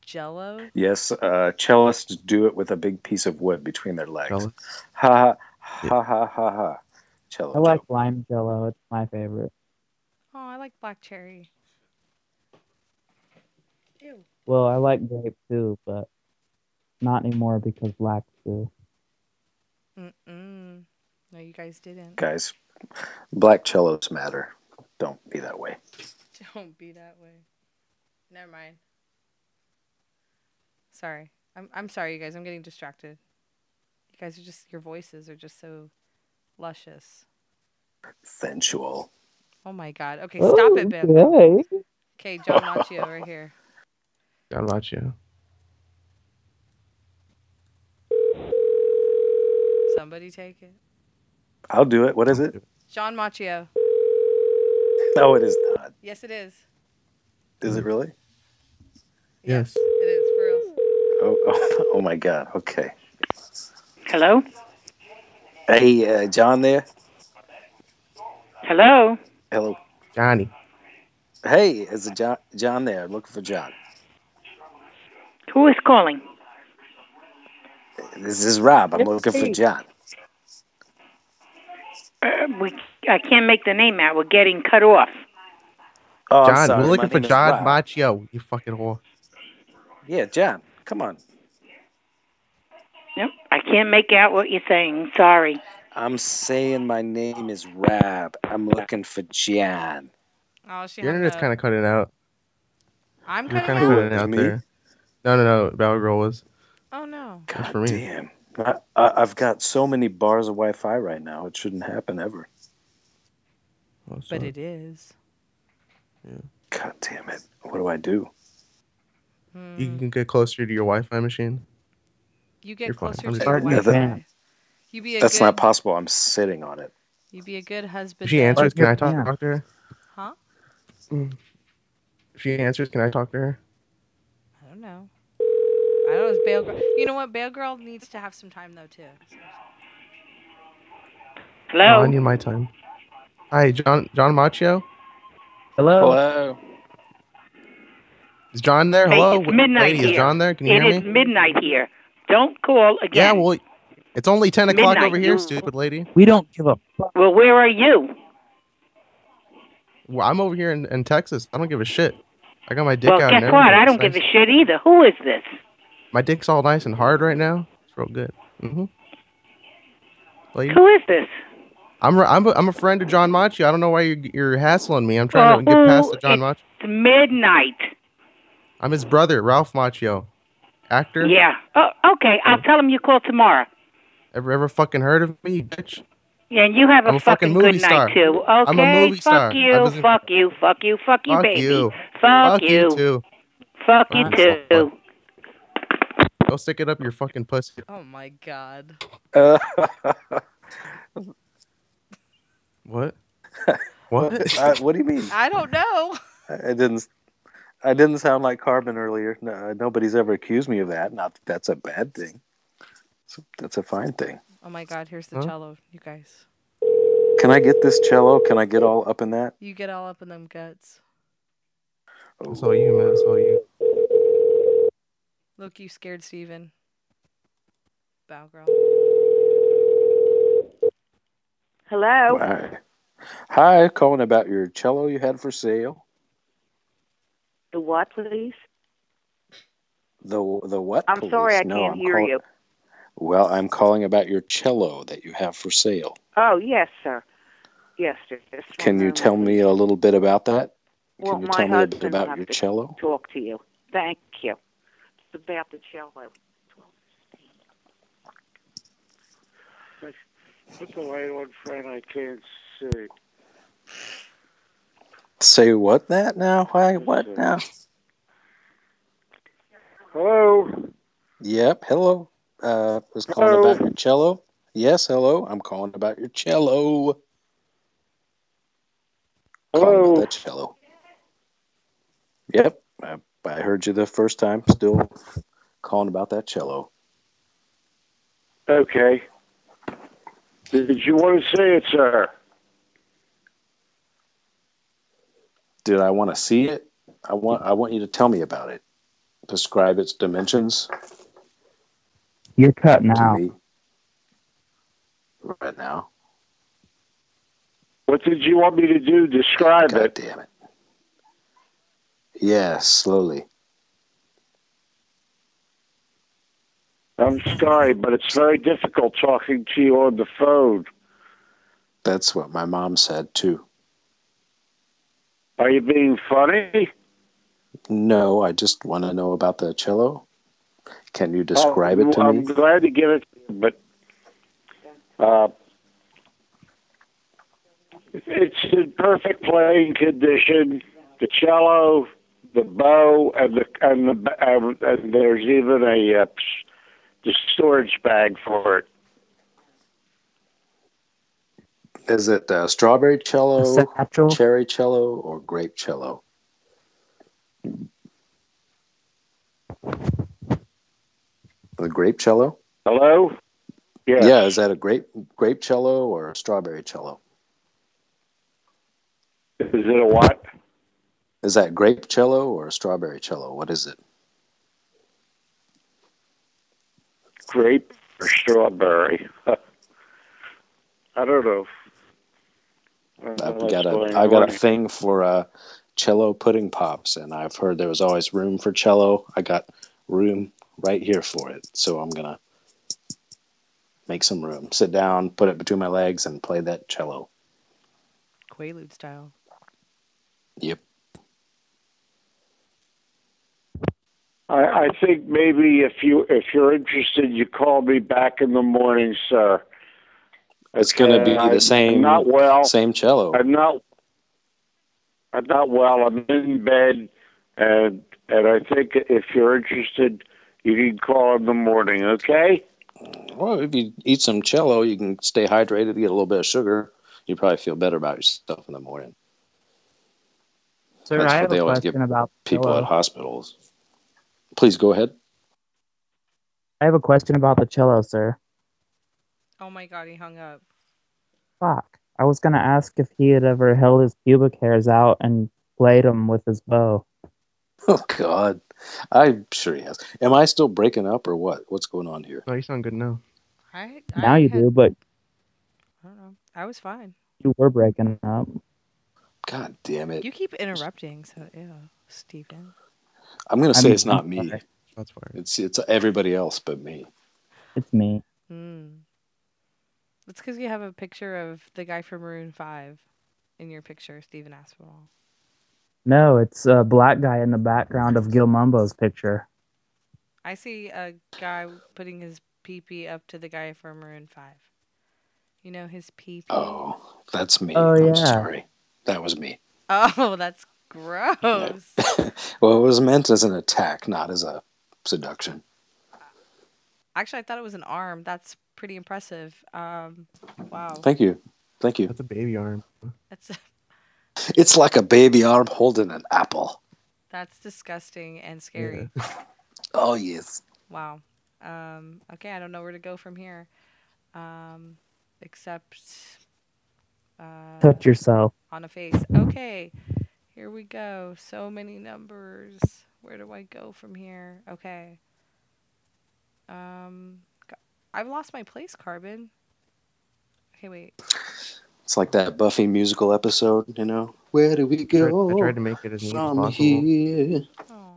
Jello? Yes, uh, cellists do it with a big piece of wood between their legs. Cellists. Ha ha ha ha ha ha. Cello. I like lime jello. It's my favorite. Oh, I like black cherry. Ew. Well, I like grape too, but not anymore because black too. Mm-mm. No, you guys didn't. Guys, black cellos matter. Don't be that way. Don't be that way. Never mind. Sorry. I'm I'm sorry, you guys. I'm getting distracted. You guys are just your voices are just so luscious. Sensual. Oh my god. Okay, stop it, Bim. Okay. Okay, John Macchio right here. John Macchio. Somebody take it. I'll do it. What is it? John Macchio. No, it is not. Yes, it is. Is it really? Yes. It is for real. Oh, oh, oh my God. Okay. Hello? Hey, uh, John there. Hello? Hello. Johnny. Hey, is it John? John there? Looking for John. Who is calling? This is Rob. I'm looking for John. Uh, we, I can't make the name out. We're getting cut off. Oh, John, sorry. we're My looking for John Rob. Macchio. You fucking whore. Yeah, John. Come on. Nope. I can't make out what you're saying. Sorry. I'm saying my name is Rob. I'm looking for John. Oh, she Your internet's up. kind of cutting out. I'm You're cutting kind of out. cutting out there. No, no, no. Battle Girl was. No. That's God for me. damn. I, I, I've got so many bars of Wi-Fi right now. It shouldn't happen ever. Oh, But sorry. it is. God damn it. What do I do? You hmm. can get closer to your Wi-Fi machine. You get You're fine. closer I'm to just- your Starting your Wi-Fi. fan. You be a That's good. not possible. I'm sitting on it. You'd be a good husband. If she answers, can I talk, Yeah. talk to her? Huh? Mm. If she answers, can I talk to her? I don't know. I don't know. It's Bao Grehl. You know what? Bao Grehl needs to have some time though too. No, Hello. I need my time. Hi, John. John Macchio. Hello. Hello. Is John there? Hey, Hello, it's midnight lady. here. Is John there? Can you It hear is me? midnight here. Don't call again. Yeah. Well, it's only ten o'clock Midnight, over here, you- stupid lady. We don't give a fuck. Well, where are you? Well, I'm over here in, in Texas. I don't give a shit. I got my dick well, out. guess and what? I don't It's give a shit either. Who is this? My dick's all nice and hard right now. It's real good. hmm Lady, Who is this? I'm, a- I'm, a, I'm a friend of John Macchio. I don't know why you're, you're hassling me. I'm trying to get past the John Macchio. It's midnight. I'm his brother, Ralph Macchio. Actor? Yeah. Oh, okay. I'll tell him you call tomorrow. Ever ever fucking heard of me, bitch? Yeah, and you have a I'm a fucking fucking, movie good star. night too. Okay. I'm a movie fuck star. You. Fuck you. Fuck you. Fuck you, Fuck baby. you. Fuck, Fuck you. you too. Fuck you too. Go stick it up your fucking pussy. Oh my god. Uh, What? What? uh, what do you mean? I don't know. I I didn't. I didn't sound like Carbon earlier. No, nobody's ever accused me of that. Not that that's a bad thing. So that's a fine thing. Oh my god. Here's the Huh? cello. You guys. Can I get this cello? Can I get all up in that? You get all up in them guts. That's all you, man. That's all you. Look, you scared Steven. Bao Grehl. Hello. Hi. Hi, calling about your cello you had for sale. The what, please? The the what? I'm sorry. I No, can't I'm hear call- you. Well, I'm calling about your cello that you have for sale. Oh, yes, sir. Yes, sir. Just Can you tell me a little bit about that? Well, Can you my tell me a bit about your cello? Talk to you. Thank you. It's about the cello. Put the light on, friend. I can't see. Say what that now? Why what now? Hello. Yep. Hello. Uh, was calling Hello. about your cello. Yes. Hello. I'm calling about your cello. Calling Hello. about that cello. Yep. I, I heard you the first time. Still calling about that cello. Okay. Did you want to say it, sir? Did I want to see it? I want. I want you to tell me about it. Describe its dimensions You're cut to now. me. Right now. What did you want me to do? Describe God it. damn it. Yes. Slowly. I'm sorry, but it's very difficult talking to you on the phone. That's what my mom said too. Are you being funny? No, I just want to know about the cello. Can you describe Oh, it to me? I'm glad to give it, but uh, it's in perfect playing condition. The cello, the bow, and the and the and, and there's even a uh, the storage bag for it. Is it uh, strawberry cello, satchel? cherry cello, or grape cello? The grape cello? Hello. Yes. Yeah, is that a grape grape cello or a strawberry cello? Is it a what? Is that grape cello or strawberry cello? What is it? Grape or strawberry? I don't know. I've got a I got a thing for uh, cello pudding pops, and I've heard there was always room for cello. I got room right here for it, so I'm gonna make some room. Sit down, put it between my legs, and play that cello. Quaalude style. Yep. I, I think maybe if you if you're interested, you call me back in the morning, sir. It's gonna be Uh, I'm the same not well. same cello. I'm not. I'm not well. I'm in bed, and and I think if you're interested, you can call in the morning. Okay. Well, if you eat some cello, you can stay hydrated, get a little bit of sugar. You probably feel better about yourself in the morning. Sir, That's I what have they a always question give about people cello. at hospitals. Please go ahead. I have a question about the cello, sir. Oh my god, he hung up. Fuck. I was gonna ask if he had ever held his pubic hairs out and played them with his bow. Oh God, I'm sure he has. Am I still breaking up or what? What's going on here? No, you sound good now. I, Now you had- do, but I don't know. I was fine. you were breaking up. God damn it! You keep interrupting, so yeah, Stephen. I'm gonna I say mean, it's not I'm me. sorry. That's fine. It's it's everybody else but me. It's me. Hmm. It's because you have a picture of the guy from Maroon Five in your picture, Stephen Aspinall. No, it's a black guy in the background of Gil Mumbo's picture. I see a guy putting his pee pee up to the guy from Maroon Five. You know his pee Oh, that's me. Oh, I'm yeah. sorry. That was me. Oh, that's gross. Well, it was meant as an attack, not as a seduction. Actually, I thought it was an arm. That's pretty impressive. Um, wow. Thank you. Thank you. That's a baby arm. That's It's like a baby arm holding an apple. that's disgusting and scary. Oh yes. Wow. Um, okay, I don't know where to go from here. Um, except uh, Touch yourself. on a face. Okay, here we go. So many numbers. Where do I go from here? Okay. Um, I've lost my place, Carbon. Okay, wait. It's like that Buffy musical episode, you know. Where do we I tried, go? I tried to make it as neat as from possible. here? Oh,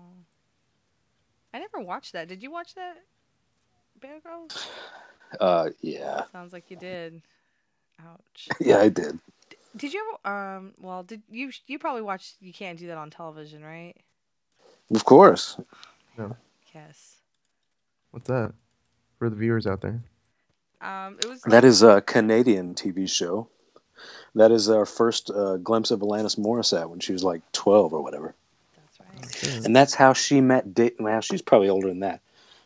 I never watched that. Did you watch that, Bear Girls? Uh, yeah, Sounds like you did. Ouch. yeah, I did. Did you ever? Um. Well, did you? You probably watched. You can't do that on television, right? Of course. No. Yes. What's that? For the viewers out there. Um. It was. That is a Canadian TV show. That is our first uh, glimpse of Alanis Morissette when she was like 12 or whatever. That's right. And that's how she met Dave. Well, she's probably older than that.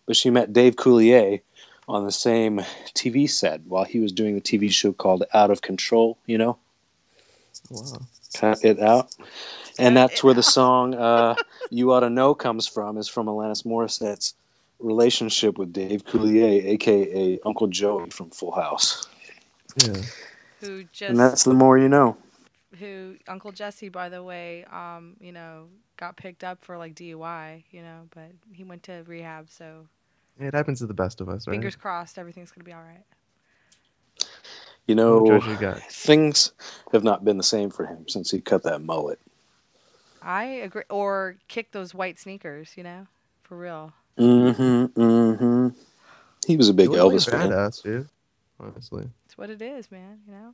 But she met Dave Coulier on the same TV set while he was doing the TV show called Out of Control, you know? Wow. Cut it out. And that's where the song uh, You Ought to Know comes from, is from Alanis Morissette's relationship with Dave Coulier, aka Uncle Joey from Full House. Yeah. Who just? And that's the more you know. who Uncle Jesse, by the way, um, you know, got picked up for like DUI, you know, but he went to rehab, so It happens to the best of us, right? fingers crossed, everything's gonna be all right. You know, you got? things have not been the same for him since he cut that mullet. I agree. Or kick those white sneakers, you know, for real. Mm-hmm. Mm-hmm. He was a big He looked Elvis like a fan. badass, dude. Honestly. It's what it is, man. You know.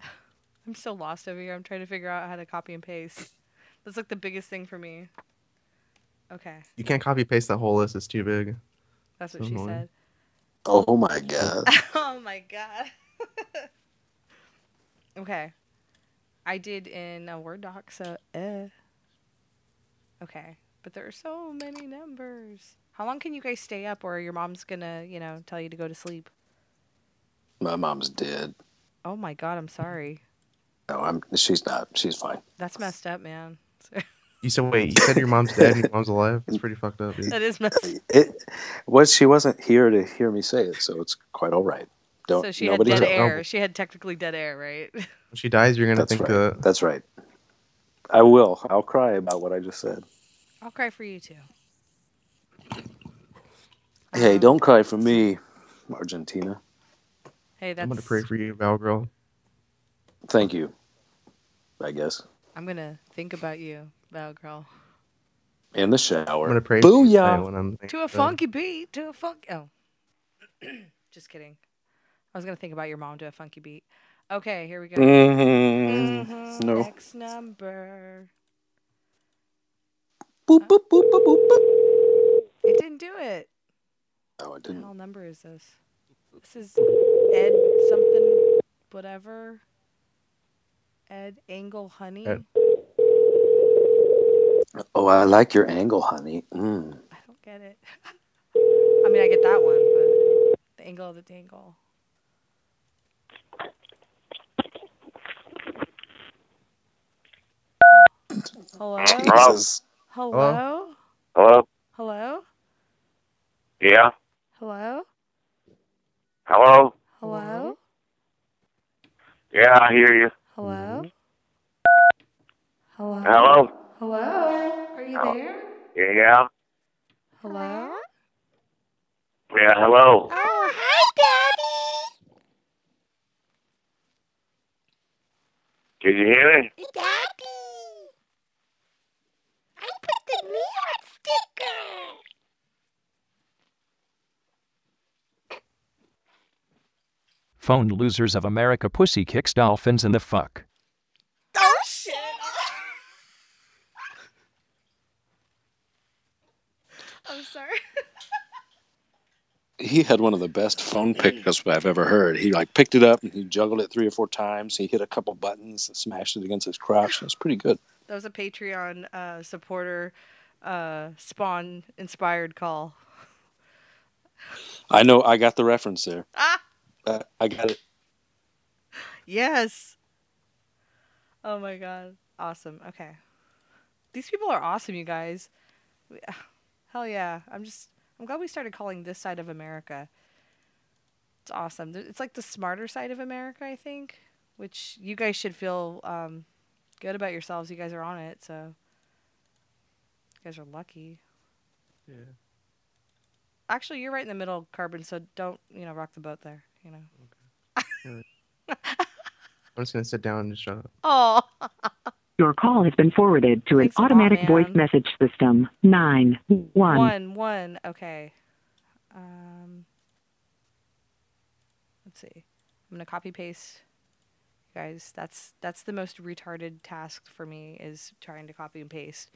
I'm so lost over here. I'm trying to figure out how to copy and paste. That's like the biggest thing for me. Okay, You can't copy paste that whole list. It's too big. that's what So she annoying. said. Oh my god. oh my god. okay. I did in a Word doc, so uh. Okay. But there are so many numbers. How long can you guys stay up or your mom's gonna, you know, tell you to go to sleep? My mom's dead. Oh my god, I'm sorry. No, I'm. She's not. She's fine. That's messed up, man. You said wait. You said your mom's dead and your mom's alive. It's pretty fucked up, dude. that is messed Up. It was. She wasn't here to hear me say it, so it's quite all right. Don't. So she had dead tell- air. She had technically dead air, right? When she dies, you're gonna That's think right. that. That's right. I will. I'll cry about what I just said. I'll cry for you too. Hey, um, don't cry for me, Argentina. Hey, that's I'm gonna pray for you, Bao Grehl. Thank you. I guess I'm gonna think about you, Bao Grehl. in the shower. I'm gonna pray for you Booyah! when I'm To a funky beat, to a funk. Oh, just kidding. I was gonna think about your mom to a funky beat. Okay, here we go. Mhm. Mhm, No. Next number. Boop, boop, boop, boop, boop, boop. It didn't do it. Oh, it What didn't. the hell number is this? This is Ed something whatever. Ed Angle Honey. Ed- Oh Oh, I like your angle, honey. Mm. I don't get it. I mean, I get that one, but the angle of the dangle. Hello? Jesus. Hello? Hello? Hello? Yeah? Hello? Hello? Hello? Yeah, I hear you. Hello? Hello? Hello? Hello? Are you there? Yeah? Hello? Yeah, hello. Oh, hi, Daddy. Can you hear me? Phone losers of America pussy kicks dolphins in the fuck. Oh, shit. I'm sorry. He had one of the best phone pickups I've ever heard. He like picked it up and he juggled it three or four times. He hit a couple buttons and smashed it against his crotch. It was pretty good. That was a Patreon uh, supporter uh, spawn inspired call. I know. I got the reference there. Ah! Uh, I got it. Yes. Oh my god. Awesome. Okay. These people are awesome, you guys. We- Hell yeah. I'm just I'm glad we started calling this side of America. It's awesome. It's like the smarter side of America, I think, which you guys should feel um, good about yourselves. You guys are on it, so guys are lucky. Yeah. Actually, you're right in the middle, Carbon, so don't, you know, rock the boat there, you know. Okay. I'm just gonna sit down and just shut up. Oh. Your call has been forwarded to an Thanks a lot, automatic voice message system. Nine one. One, one. Okay. Um, let's see. I'm gonna copy paste. Guys, that's that's the most retarded task for me is trying to copy and paste.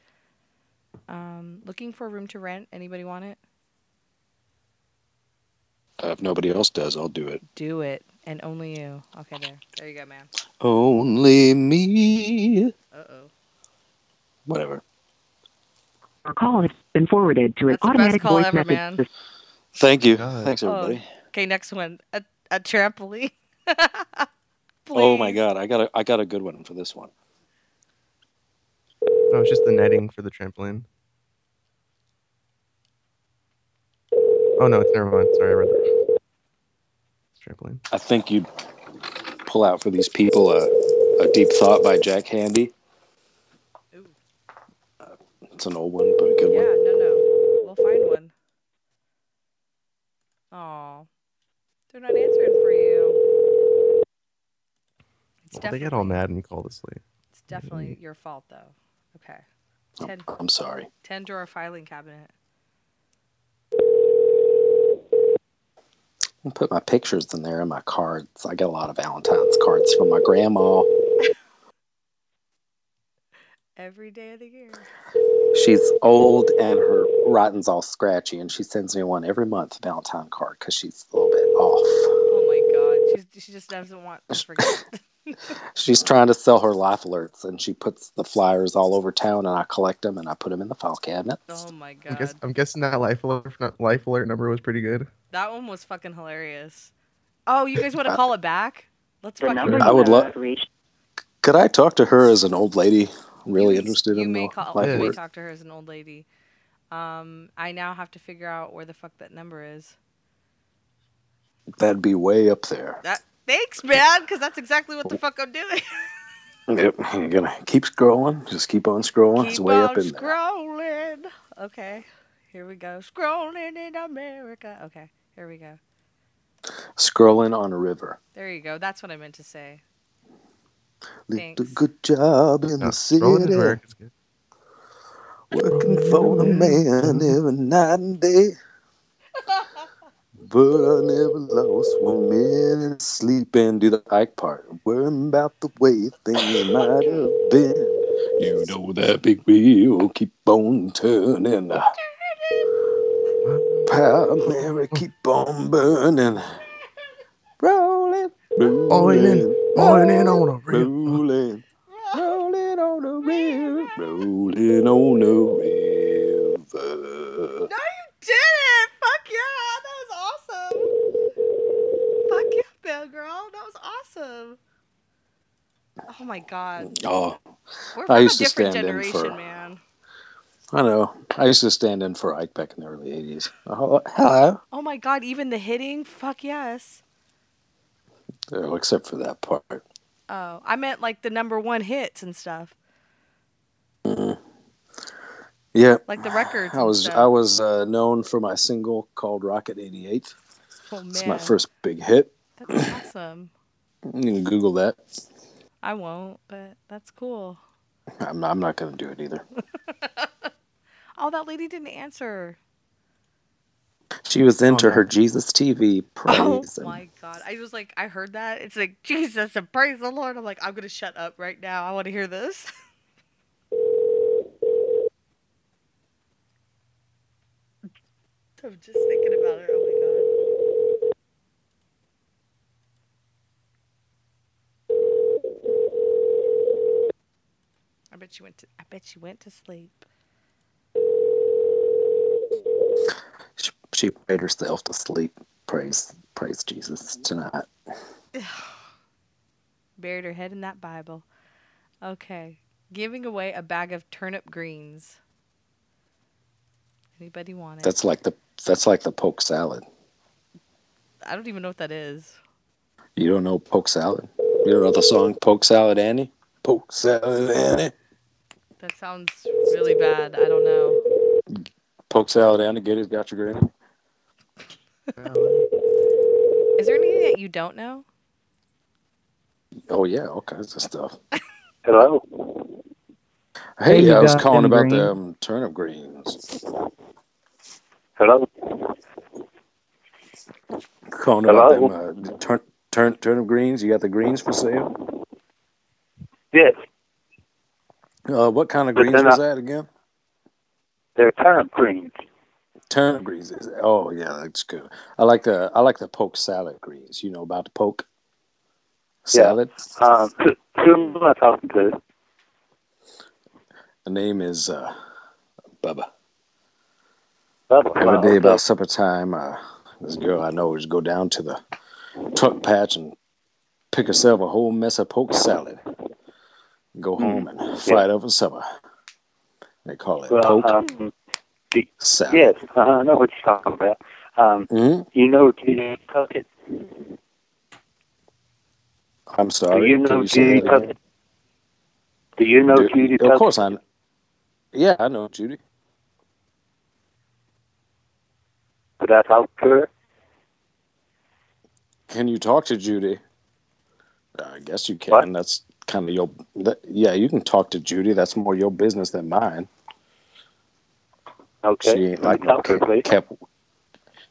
Um, looking for a room to rent. Anybody want it? Uh, if nobody else does, I'll do it. Do it, and only you. Okay, there. There you go, man. Only me. Uh oh. Whatever. Your call has been forwarded to an That's the best automatic call voice ever, message man. Thank you. Thanks, Oh, everybody. okay, next one. A, a trampoline. Oh my god, I got a I got a good one for this one. Oh, it's just the netting for the trampoline. Oh no, it's never mind. Sorry, I read that. It's trampoline. I think you'd pull out for these people a, a deep thought by Jack Handey. Uh, it's an old one, but a good Yeah, one. Yeah, no, no. We'll find one. Aw. They're not answering for you. It's Well, they get all mad and you call this late. It's definitely your fault, though. Okay. Ten, I'm sorry. ten drawer filing cabinet. I'll put my pictures in there and my cards. I get a lot of Valentine's cards from my grandma. Every day of the year. She's old and her writing's all scratchy, and she sends me one every month, Valentine card, because she's a little bit off. Oh my god. She's, she just doesn't want to forget. She's trying to sell her life alerts, and she puts the flyers all over town, and I collect them and I put them in the file cabinet. oh my god! I god. guess I'm guessing that life alert life alert number was pretty good. That one was fucking hilarious. Oh, you guys want to call it back? Let's the fucking. I would love. Could I talk to her as an old lady, really interested You in may the call. life You may talk to her as an old lady. Um, I now have to figure out where the fuck that number is. That'd be way up there. That thanks, man, because that's exactly what the fuck I'm doing. Yep, you're gonna keep scrolling. Just keep on scrolling. it's Keep way on up in there. scrolling. Okay, here we go. Scrolling in America. Okay, here we go. Scrolling on a river. There you go. That's what I meant to say. Did a good job in the city. In good. Working for the man every night and day. But I never lost one minute sleeping. Do the Ike part. Worrying about the way things might have been. You know that big wheel keep on turning. Proud Mary keep on burning. Rolling, rolling, Oiling, oiling on a river. rolling, rolling on the river, rolling, on the river. No, you didn't. Fuck yeah, that was awesome. Fuck yeah, Bao Grehl, that was awesome. Oh my god, Oh, we're I from a used to different stand in generation, for. man. I know. I used to stand in for Ike back in the early '80s. Oh, hello. Oh my god, even the hitting. Fuck yes. Oh, except for that part. Oh, I meant like the number one hits and stuff, Yeah. like the records. I was. I was uh, known for my single called Rocket '88. Oh man. It's my first big hit. that's awesome. You can Google that. I won't, but that's cool. I'm not, I'm not gonna do it either. Oh, that lady didn't answer. She was into her Jesus TV praise. Oh and- my god. I was like, I heard that. It's like, Jesus and praise the Lord. I'm like, I'm going to shut up right now. I want to hear this. I'm just thinking about her. Oh my god. I bet she went to I bet she went to sleep. She, she prayed herself to sleep. Praise, praise Jesus tonight. Buried her head in that Bible. Okay. Giving away a bag of turnip greens. Anybody want it? That's like the that's like the poke salad. I don't even know what that is. You don't know poke salad? You don't know the song Polk Salad Annie? Polk Salad Annie. That sounds really bad. I don't know. Polk Salad Annie. Get it? Got your granny. Is there anything that you don't know? Oh yeah, all kinds of stuff. Hello. Hey, Hey, I was calling about green? the um, turnip greens. Hello. Calling about them uh, turn, turn, turnip greens. You got the greens for sale? Yes, Uh, what kind of But greens was that again? they're turnip greens. Turnip greens. Is oh yeah, that's good. I like the I like the poke salad greens. You know about the poke salad. Um, who, who am I talking to? The name is uh, Bubba. Bubba. Every day about supper time, uh, this girl I know just go down to the truck patch and pick herself a whole mess of poke salad. Go Hmm. home and fry it up for supper. They call it Well, poke um, salad. yes, uh, I know what you're talking about. Um, Mhm. You know Judy Puckett? I'm sorry. Do you know say Judy? Puckett? Do you know Do- Judy Of course I. kn- Yeah, I know Judy. Could I talk to her? Can you talk to Judy? I guess you can. That's kind of your. That, yeah, you can talk to Judy. That's more your business than mine. Okay. She ain't like me no talk to please. kept.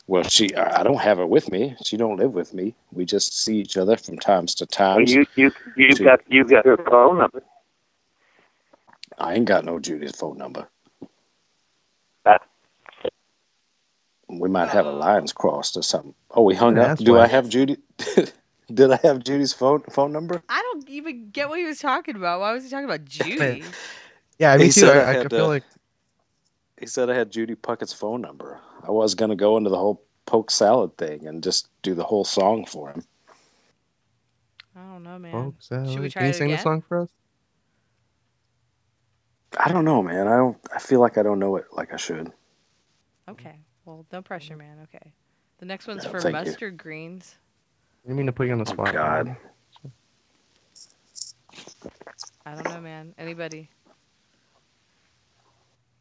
Well, she. I I don't have her with me. She don't live with me. We just see each other from times to Well, times. you you you She- got you got her phone number. I ain't got no Judy's phone number. Ah. We might have a lines crossed or something. Oh, we hung Yeah, up. Do why. I have Judy? Did I have Judy's phone phone number? I don't even get what he was talking about. Why was he talking about Judy? Yeah, me He too. said I, I I had could feel to- like He said I had Judy Puckett's phone number. I was gonna go into the whole poke salad thing and just do the whole song for him. I don't know, man. Poke salad. Should we try Can you it sing the song for us? I don't know, man. I don't. I feel like I don't know it like I should. Okay. Well, no pressure, man. Okay. The next one's Yeah, for thank you. mustard greens. I didn't mean to put you on the spot. Oh, God. I don't know, man. Anybody?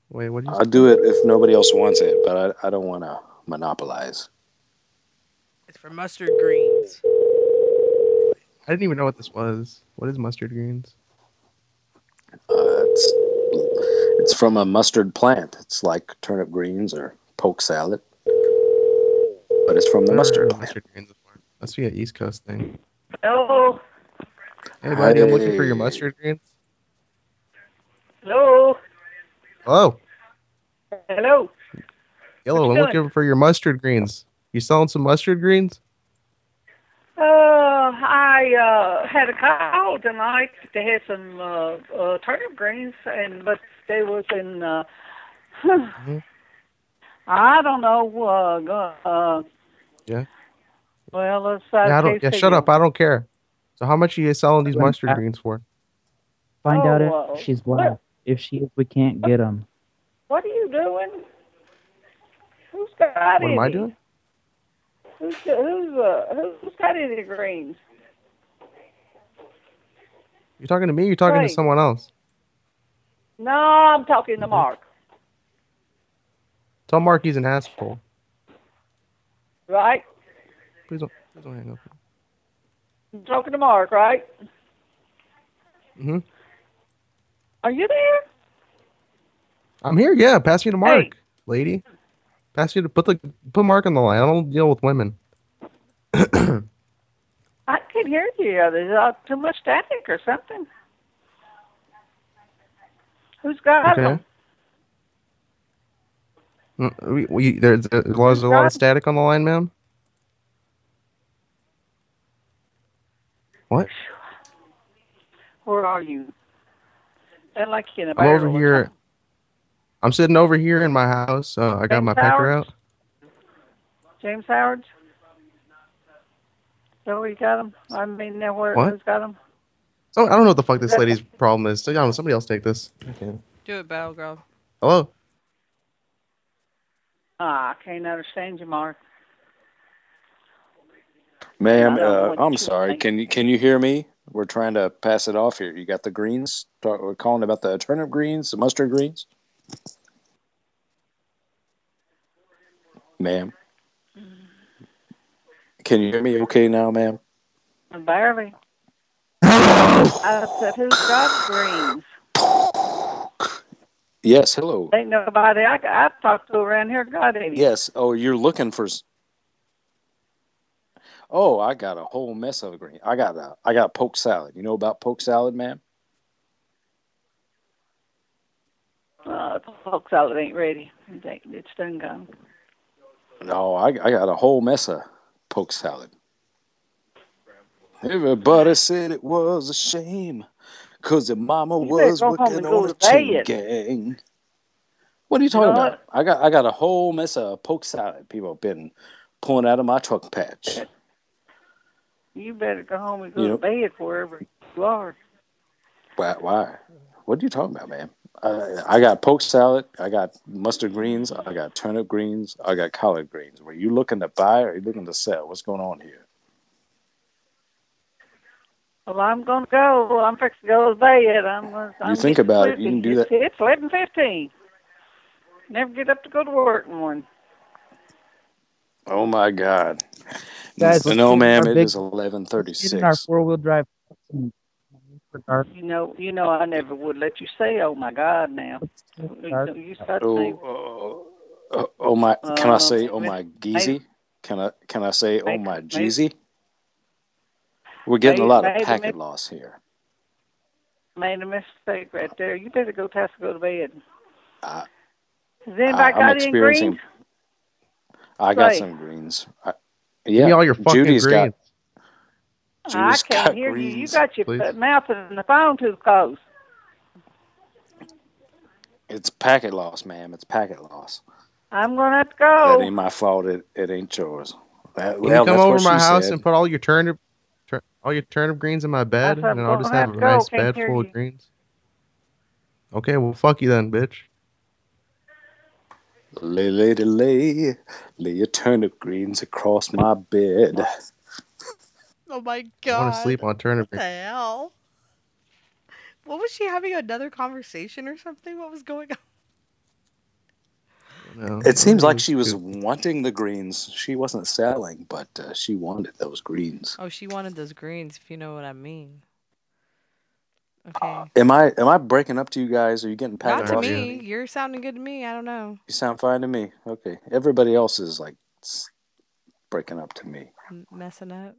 Wait, what do you? I'll do it if nobody else wants it, but I, I don't want to monopolize. It's for mustard greens. I didn't even know what this was. What is mustard greens? Uh, it's it's from a mustard plant. It's like turnip greens or poke salad, but it's from the I've never heard mustard plant. mustard greens before. Must be an East Coast thing. Hello. Hey, buddy, I'm looking for your mustard greens. Hello. Hello, Hello. Yellow. I'm doing? looking for your mustard greens. You selling some mustard greens? Uh, I uh, had a call tonight. They had some uh, uh, turnip greens, and but they was in. Uh, I don't know. Uh, uh, Yeah. Well, let's. Uh, Yeah, I don't. Yeah, shut up. I don't care. So how much are you selling these mustard greens for? Find out if Oh, uh, she's black. If she is, we can't get them. What are you doing? Who's got it? What am I doing? Who's who's uh, who's got any greens? You're talking to me? You're talking Right. to someone else? No, I'm talking to Mark. Tell Mark he's an asshole. Right? Please don't. Please don't hang up. I'm talking to Mark, right? hmm Are you there? I'm here. Yeah, pass me to Mark, lady. Pass you to put the put Mark on the line. I don't deal with women. I can't hear you. There's uh, too much static or something. Who's got Okay. them? Mm, We, we, there's, uh, there's a lot of static on the line, ma'am. What? Where are you? Sound like you in a I'm over barrel or here. I'm sitting over here in my house. Uh, I got James my pecker Howard's? out. James Howard's? So you got him? I mean, now where, What? who's got him? So I don't know what the fuck this lady's problem is. So, I don't know, somebody else take this. Okay. Do it, Battle Girl. Hello. Ah, I can't understand you, Mark. Ma'am, uh, I'm sorry. Can you can you hear me? We're trying to pass it off here. You got the greens. Talk, we're calling about the turnip greens, the mustard greens. Ma'am, can you hear me? Okay now, ma'am. Barely. I said, who's got greens? Yes. Hello. Ain't nobody I, I talked to around here got any. Yes. Oh, you're looking for. Oh, I got a whole mess of green. I got a I got poke salad. You know about poke salad, ma'am? Uh, poke salad ain't ready. It's done gone. No, I, I got a whole mess of poke salad. Everybody said it was a shame because your mama You was working on a chain gang. What are you talking know about? I got I got a whole mess of poke salad people have been pulling out of my truck patch. You better go home and go You to bed wherever you are. Why? Why? What are you talking about, man? Uh, I got poke salad. I got mustard greens. I got turnip greens. I got collard greens. Were you looking to buy or are you looking to sell? What's going on here? Well, I'm gonna go. I'm fixing to go to bed. I'm. gonna- I'm You think about it, you can do it's, that. It's eleven fifteen. Never get up to go to work in morning. Oh my God! Guys, no, ma'am. our It big- is eleven Get in our four wheel drive. You know, you know, I never would let you say, "Oh my God!" Now you, you start Oh, oh, oh my! Can I Uh, say, oh my geezy? Can I can I say, oh my maybe- Jeezy? We're getting a lot of packet loss here. "Made a mistake right there." You better go test to go to bed. I, Has anybody I- I'm got any experiencing. greens? I got Say. some greens. I, Give yeah, me all your fucking Judy's greens. got. I can't got hear you. You got your please. mouth in the phone too close. It's packet loss, ma'am. It's packet loss. I'm gonna have to That go. ain't my fault. It, it ain't yours. That, Can well, you come over what my house said. and put all your turnip, tur- all your turnip greens in my bed, said I'm and I'll just have have a to nice bed full you. of greens. Okay, well, fuck you then, bitch. Lay, lady, lay, lay your turnip greens across my bed. Oh my god! I god. want to sleep on turnip What the greens. hell? What was she having another conversation or something? What was going on? No, It seems like she was wanting the greens. She wasn't selling, but uh, she wanted those greens. Oh, she wanted those greens, if you know what I mean. Okay. Am I am I breaking up to you guys? Are you getting Not to off? me. You're sounding good to me. I don't know. You sound fine to me. Okay. Everybody else is like breaking up to me. M- messing up.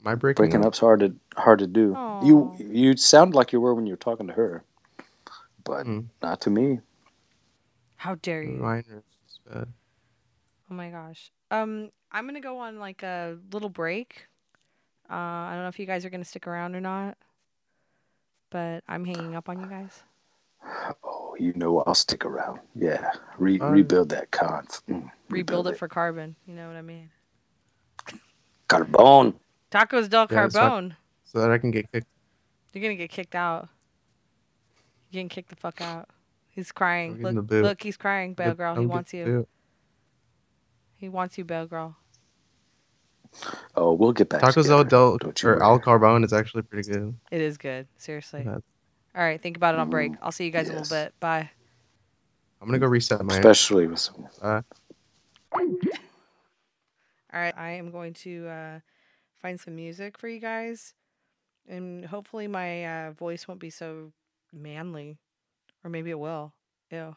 My breaking, Breaking up? up's hard to hard to do. You you sound like you were when you were talking to her, but Hmm. not to me. How dare you? Mine is bad. Oh my gosh. Um, I'm gonna go on like a little break. Uh, I don't know if you guys are gonna stick around or not, but I'm hanging up on you guys. Oh, you know I'll stick around. Yeah, Re- Uh, rebuild that conf. Mm. Rebuild it for carbon. You know what I mean? Carbon. Tacos del Yeah, so so that I can get kicked. You're gonna get kicked out. You're getting kicked the fuck out. He's crying. Look, look, he's crying, Bale Get- Girl. He wants you. boot. He wants you, Bao Grehl. Oh, we'll get back. Tacos together. del or. Al Carbone is actually pretty good. It is good. Seriously. Yeah. All right, think about it on break. I'll see you guys in a little bit. Bye. I'm gonna go reset my. Especially with some. Uh, All right, I am going to uh, find some music for you guys, and hopefully my uh, voice won't be so manly, or maybe it will. Ew.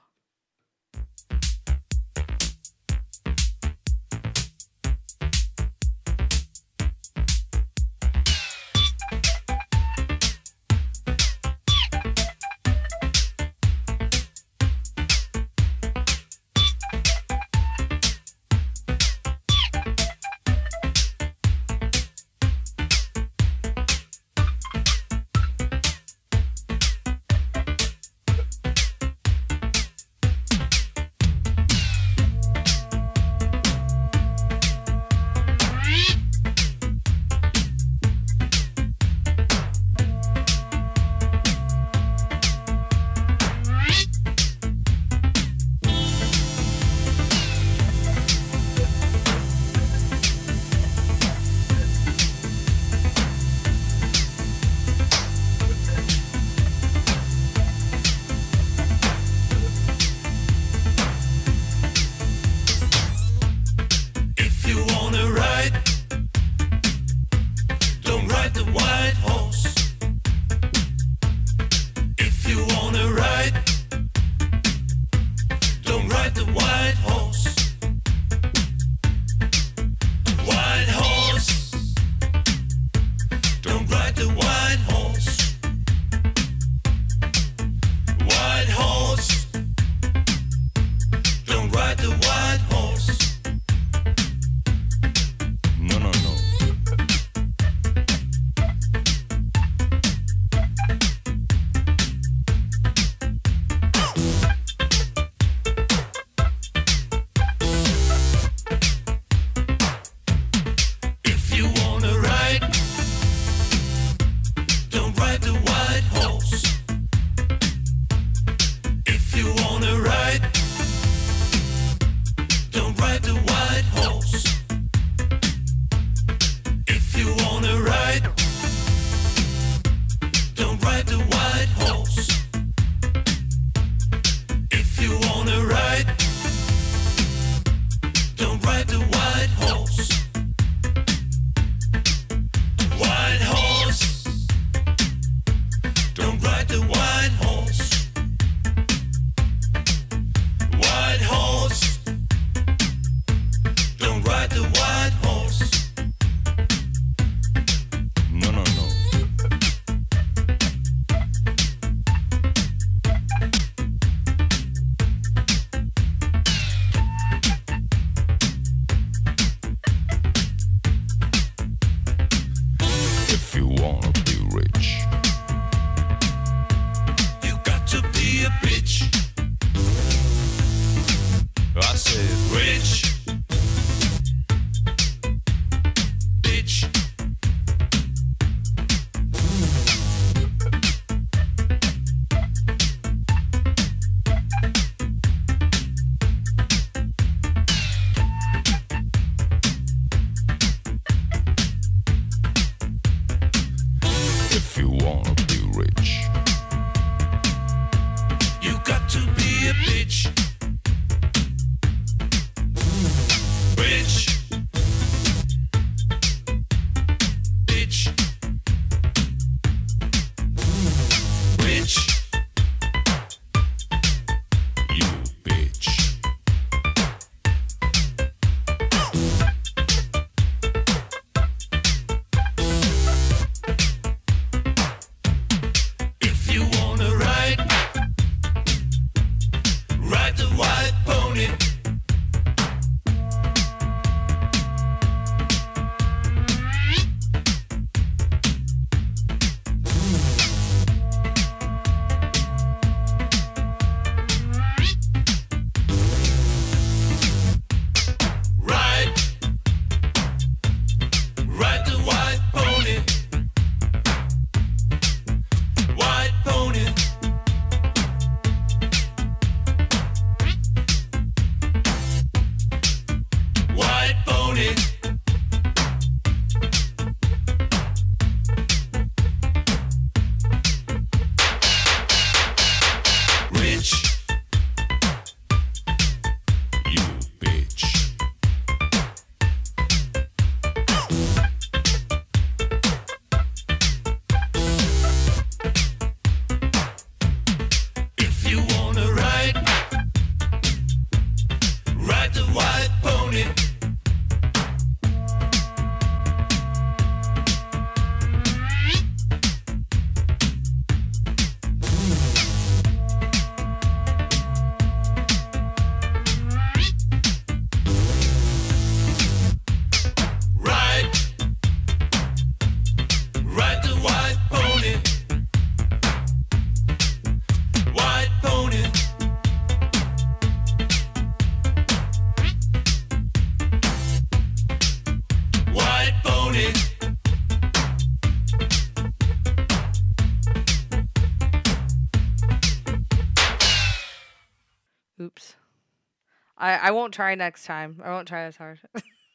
I I won't try next time. I won't try as hard.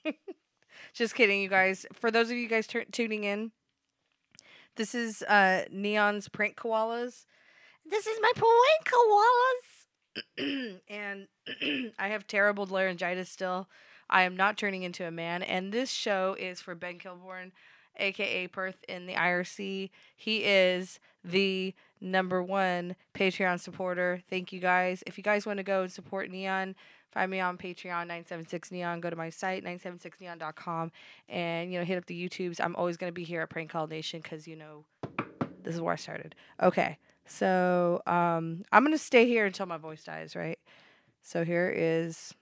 Just kidding, you guys. For those of you guys tur tuning in, this is uh Neon's prank koalas. This is my prank koalas. and I have terrible laryngitis still. I am not turning into a man. And this show is for Ben Kilborn, aka Perth in the IRC. He is the number one Patreon supporter. Thank you guys. If you guys want to go and support Neon, find me on Patreon 976 Neon. Go to my site 976neon.com and you know hit up the YouTubes. I'm always gonna be here at Prank Call Nation because you know this is where I started. Okay, so um, I'm gonna stay here until my voice dies. Right. So here is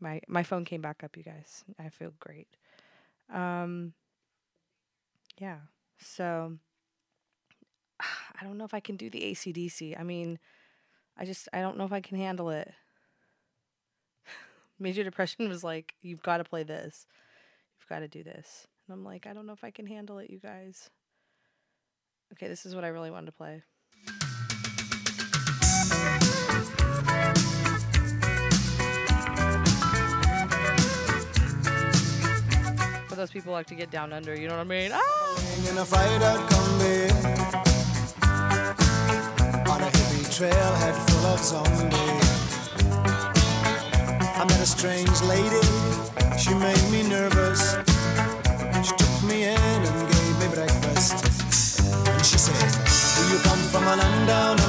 my my phone came back up. You guys, I feel great. Um, yeah. So I don't know if I can do the ACDC. I mean, I just I don't know if I can handle it. Major depression was like, you've got to play this. You've got to do this. And I'm like, I don't know if I can handle it, you guys. Okay, this is what I really wanted to play. For those people like to get down under, you know what I mean? Ah! trailhead full of zombies. I met a strange lady, she made me nervous. She took me in and gave me breakfast. And she said, Do you come from a land down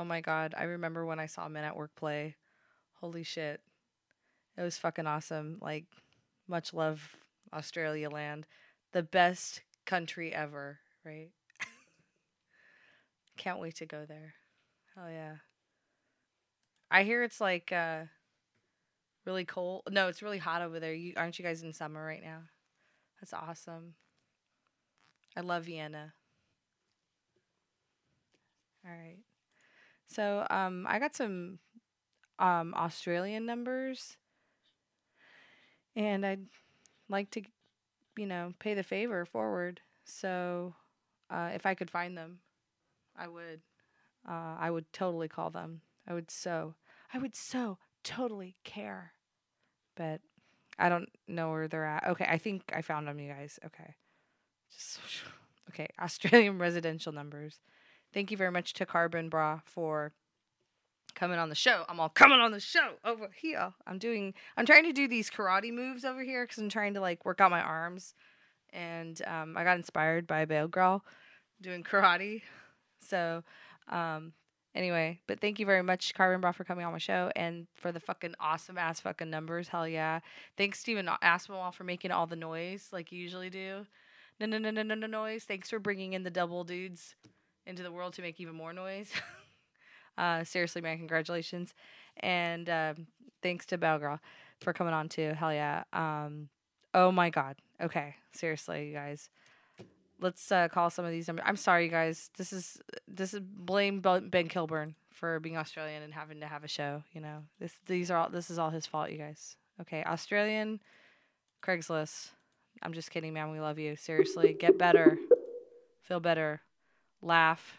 Oh my god, I remember when I saw Men at Work play. Holy shit. It was fucking awesome. Like much love Australia land. The best country ever, right? Can't wait to go there. Hell yeah. I hear it's like uh really cold. No, it's really hot over there. You aren't you guys in summer right now? That's awesome. I love Vienna. All right. So, um I got some um Australian numbers and I'd like to you know, pay the favor forward. So, uh if I could find them, I would. Uh I would totally call them. I would so I would so totally care. But I don't know where they're at. Okay, I think I found them, you guys. Okay. Just okay, Australian residential numbers. Thank you very much to Carbon Bra for coming on the show. I'm all coming on the show over here. I'm doing I'm trying to do these karate moves over here cuz I'm trying to like work out my arms and um, I got inspired by Bao Grehl doing karate. So, um anyway, but thank you very much Carbon Bra for coming on my show and for the fucking awesome ass fucking numbers. Hell yeah. Thanks Steven Aspinwall for making all the noise like you usually do. No no no no no no noise. Thanks for bringing in the double dudes into the world to make even more noise. uh, seriously, man, congratulations. And um, thanks to Bao Grehl for coming on too. Hell yeah. Um, oh my God. Okay, seriously, you guys. Let's uh, call some of these numbers. I'm sorry, you guys. This is this is blame Ben Kilburn for being Australian and having to have a show. You know, this these are all this is all his fault, you guys. Okay, Australian, Craigslist. I'm just kidding, man. We love you. Seriously, get better, feel better, laugh.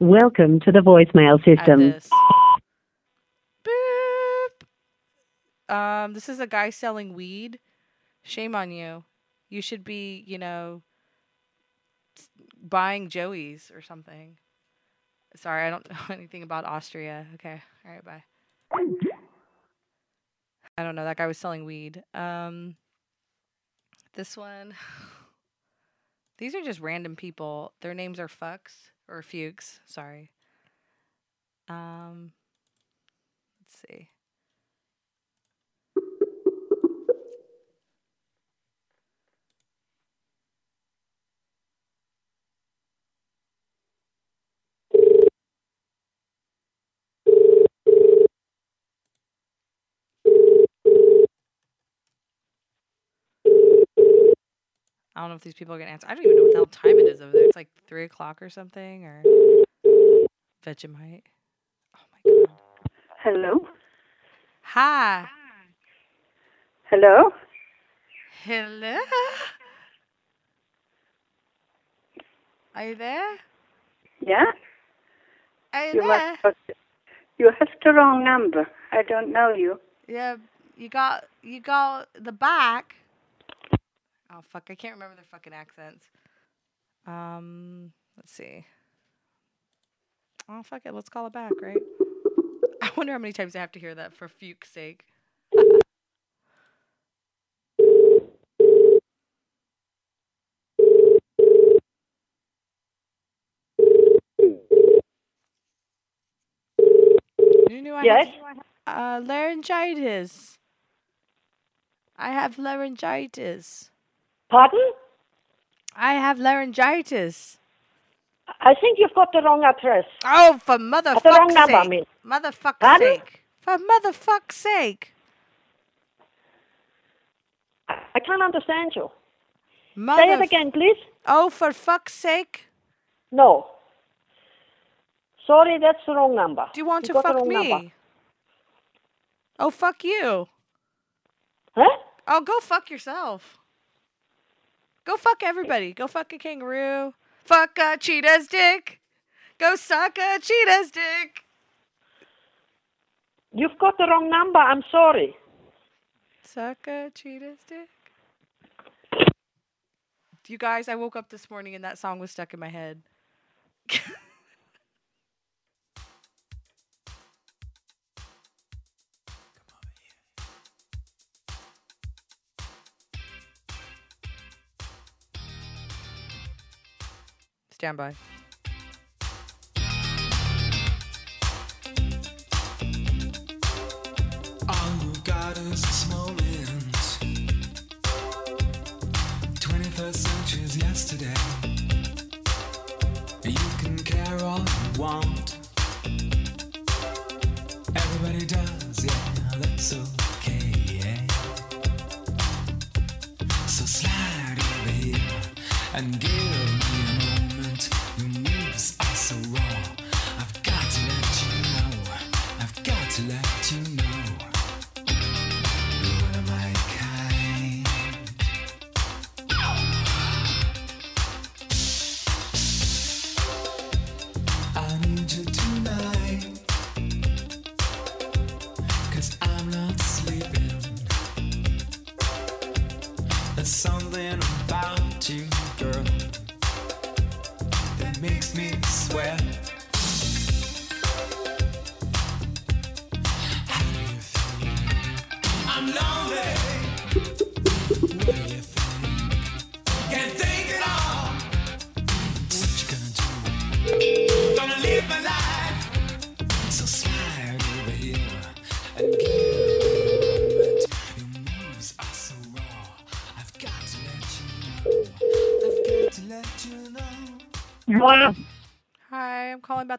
Welcome to the voicemail system. Boop. Um, this is a guy selling weed. Shame on you. You should be, you know, buying Joey's or something. Sorry, I don't know anything about Austria. Okay. All right, bye. I don't know. That guy was selling weed. Um, this one. These are just random people. Their names are Fucks or Fuchs. Sorry. Um, let's see. I don't know if these people are gonna answer. I don't even know what the hell time it is over there. It's like three o'clock or something, or Vegemite. Oh my god. Hello? Hi. Hello? Hello. Are you there? Yeah? Are you You, there? must, you have the wrong number. I don't know you. Yeah, you got you got the back. Oh fuck, I can't remember their fucking accents. Um, let's see. Oh fuck it, let's call it back, right? I wonder how many times I have to hear that for Fuke's sake. You knew I Yes? had uh, laryngitis. I have laryngitis. Pardon? I have laryngitis. I think you've got the wrong address. Oh, for Uh, the wrong motherfuck's number, I sake. mean. Motherfuck's Pardon? sake. For motherfuck's sake. I can't understand you. Mother Say it again, please. Oh, for fuck's sake. No. Sorry, that's the wrong number. Do you want You to fuck wrong me? number. Oh, fuck you. Huh? Oh, go fuck yourself. Go fuck everybody. Go fuck a kangaroo. Fuck a cheetah's dick. Go suck a cheetah's dick. You've got the wrong number. I'm sorry. Suck a cheetah's dick. You guys, I woke up this morning and that song was stuck in my head. Stand by. All you got is this moment. 21st century's yesterday. You can care all you want. Everybody does, yeah, that's. So and give.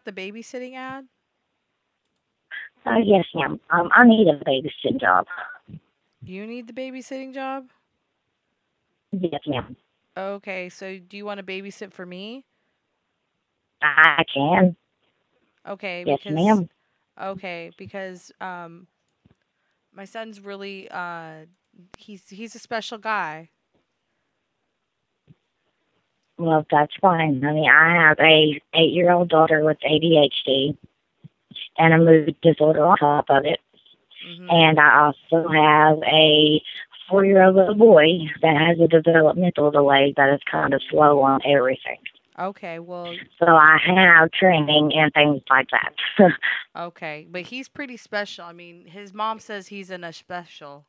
About the babysitting ad. Uh, yes, ma'am. Um, I need a babysitting job. You need the babysitting job? Yes, ma'am. Okay, so do you want to babysit for me? I can. Okay, Yes, ma'am. okay, because um my son's really uh he's he's a special guy. Well, that's fine. I mean, I have a eight-year-old daughter with ADHD and a mood disorder on top of it. Mm-hmm. And I also have a four-year-old little boy that has a developmental delay that is kind of slow on everything. Okay, well So I have training and things like that. okay, but he's pretty special. I mean, his mom says he's in a special.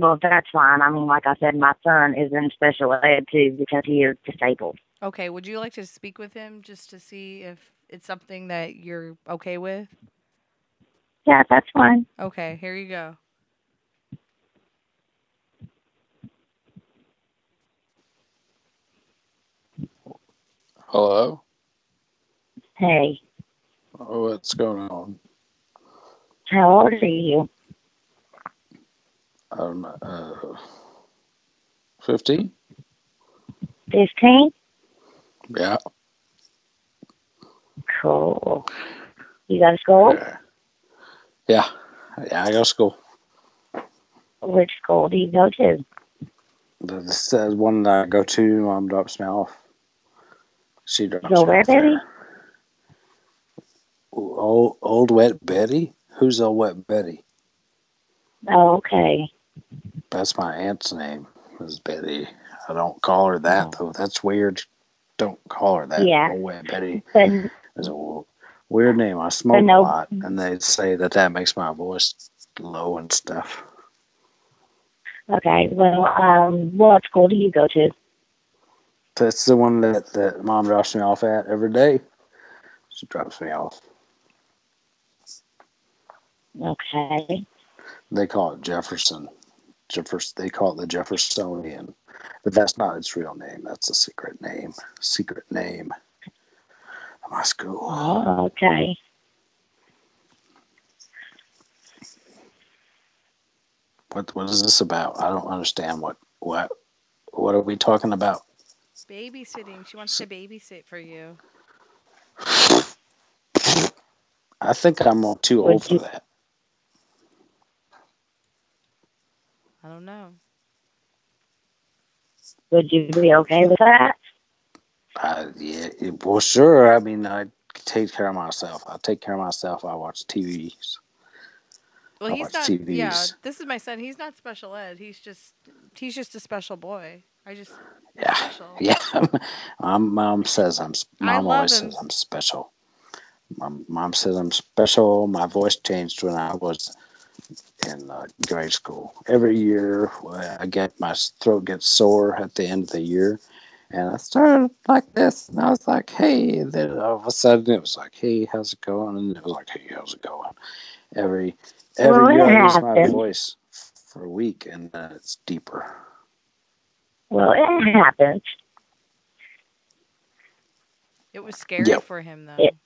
Well, that's fine. I mean, like I said, my son is in special ed too because he is disabled. Okay, would you like to speak with him just to see if it's something that you're okay with? Yeah, that's fine. Okay, here you go. Hello? Hey, Oh, what's going on? how old are you? Um, uh, 15? Fifteen. Yeah. Cool. You go to school? Yeah. Yeah, I go to school. Which school do you go to? This is one that I go to. Mom drops me off. She drops Go where, there. Old, old Wet Betty? Who's Old Wet Betty? Oh, okay. That's my aunt's name, is Betty. I don't call her that, though. That's weird. Don't call her that. Yeah. Old Wet Betty But is a w- weird name. I smoke no- a lot, and they say that that makes my voice low and stuff. okay, well, um, what school do you go to? That's the one that, that mom drops me off at every day. She drops me off. Okay. They call it Jefferson. Jeffers. They call it the Jeffersonian, but that's not its real name. That's a secret name. Secret name. of My school. Oh, okay. What What is this about? I don't understand. What What What are we talking about? Babysitting. She wants to babysit for you. I think I'm too old for that. I don't know. Would you be okay with that? Uh, yeah, it- well, sure. I mean, I take care of myself. I take care of myself. I watch TVs. Well, I he's watch not. TVs. Yeah, this is my son. He's not special ed. He's just he's just a special boy. I just Yeah, special. yeah. my mom says I'm. Mom always him. says I'm special. My mom says I'm special. My voice changed when I was in uh, grade school. Every year, I get my throat gets sore at the end of the year, and I started like this, and I was like, "Hey!" And then all of a sudden, it was like, "Hey, how's it going?" And it was like, "Hey, how's it going?" Every every Well, year, I lose my voice for a week, and then it's deeper. Well, it happens. It was scary Yep. for him though. It-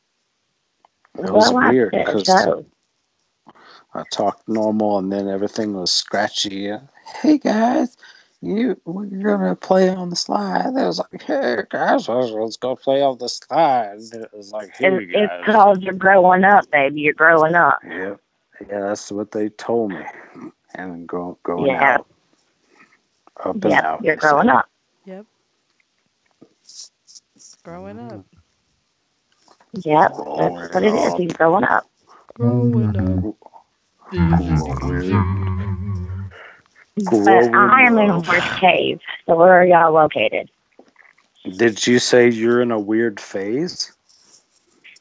It was well, weird because so. I talked normal, and then everything was scratchy. Hey guys, you we're gonna play on the slide. It was like, hey guys, let's, let's go play on the slide. It was like, hey It's, guys. it's called you're growing up, baby. You're growing up. Yep. Yeah, that's what they told me. And go going Yeah. out. Up and Yep, out. you're growing up. Yep. Growing up. Yep, that's what it is. He's growing up. Growing up. But uh, I am in Horse Cave. So where are y'all located? Did you say you're in a weird phase?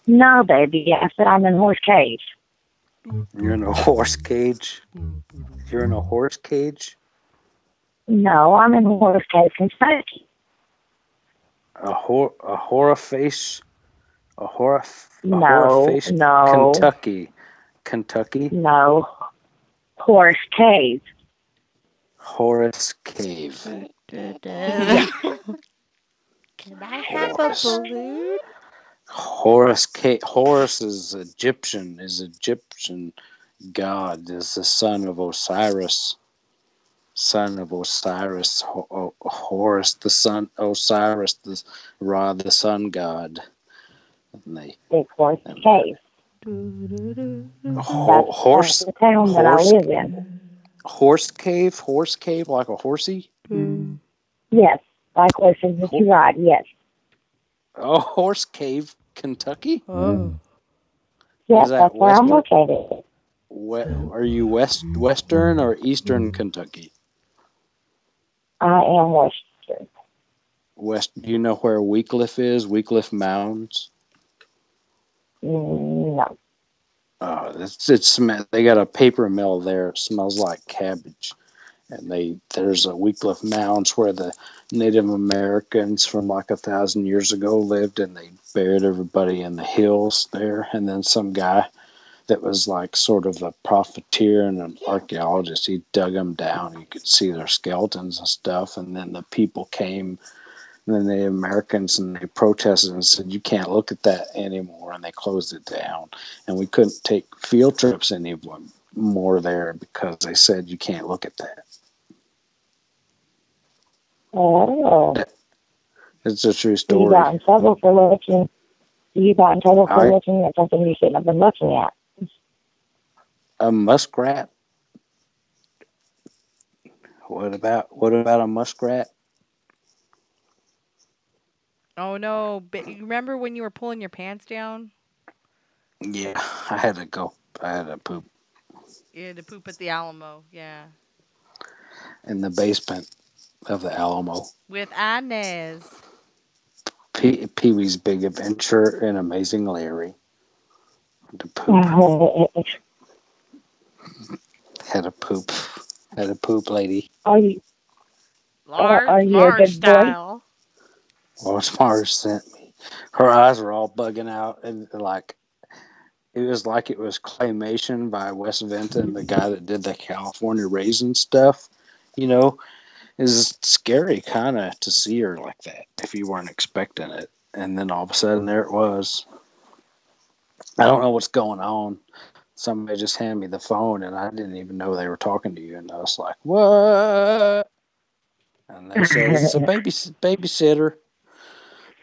No, baby. I said I'm in Horse Cave. You're in a horse cage? You're in a horse cage? No, I'm in Horse Cave, Kentucky. A hor a horror face a horror a No, horror face no. Kentucky. Kentucky? No. Horse Cave. Horace Cave. Yeah. Can I have a balloon? Horus Ca- Horus is Egyptian, is Egyptian god, is the son of Osiris. Son of Osiris, Ho- Ho- Horus, the son Osiris, the Ra, the sun god. And they, Big Horse Cave. Ho- horse, the town that I horse, live in. horse cave, horse cave, like a horsey. Mm-hmm. Yes. Like horses that you ride, yes. Oh, horse cave, Kentucky. Oh, Yes, Is that that's where I'm located. We- are you west, western or eastern Kentucky? I am Western. West. Do you know where Wickliffe is? Wickliffe Mounds. Mm, No. Oh, it's it's they got a paper mill there. It smells like cabbage, and they there's a Wickliffe Mounds where the Native Americans from like a thousand years ago lived, and they buried everybody in the hills there. And then some guy that was like sort of a profiteer and an archaeologist, he dug them down. You could see their skeletons and stuff. And then the people came and then the Americans and they protested and said, You can't look at that anymore. And they closed it down. And we couldn't take field trips anymore there because they said, You can't look at that. Oh. It's a true story. You got in trouble for looking. You got in trouble for I- looking at something you shouldn't have been looking at. A muskrat? What about what about a muskrat? Oh no! But you remember when you were pulling your pants down? Yeah, I had to go. I had to poop You had to poop at the Alamo. Yeah, in the basement of the Alamo. with Inez. Pee Pee Wee's Big Adventure and Amazing Larry. To poop. Had a poop. Had a poop lady. Are you? Large, are you a large good boy? Well, Marge sent me. Her eyes were all bugging out, and like it was like it was claymation by Wes Vinton, the guy that did the California raisin stuff. You know, it's scary kind of to see her like that if you weren't expecting it, and then all of a sudden there it was. I don't know what's going on. Somebody just handed me the phone, and I didn't even know they were talking to you, and I was like, "What?" And they said it's a baby babysitter.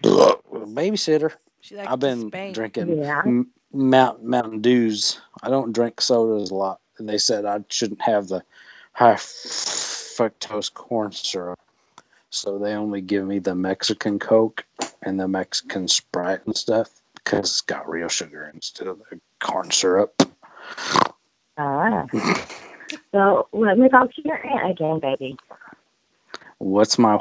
Babysitter. She likes I've been spank. drinking Yeah. m- Mount Mountain Dews. I don't drink sodas a lot, and they said I shouldn't have the high fructose corn syrup. So they only give me the Mexican Coke and the Mexican Sprite and stuff because it's got real sugar instead of the corn syrup. Ah. so let me talk to your aunt again, baby. What's my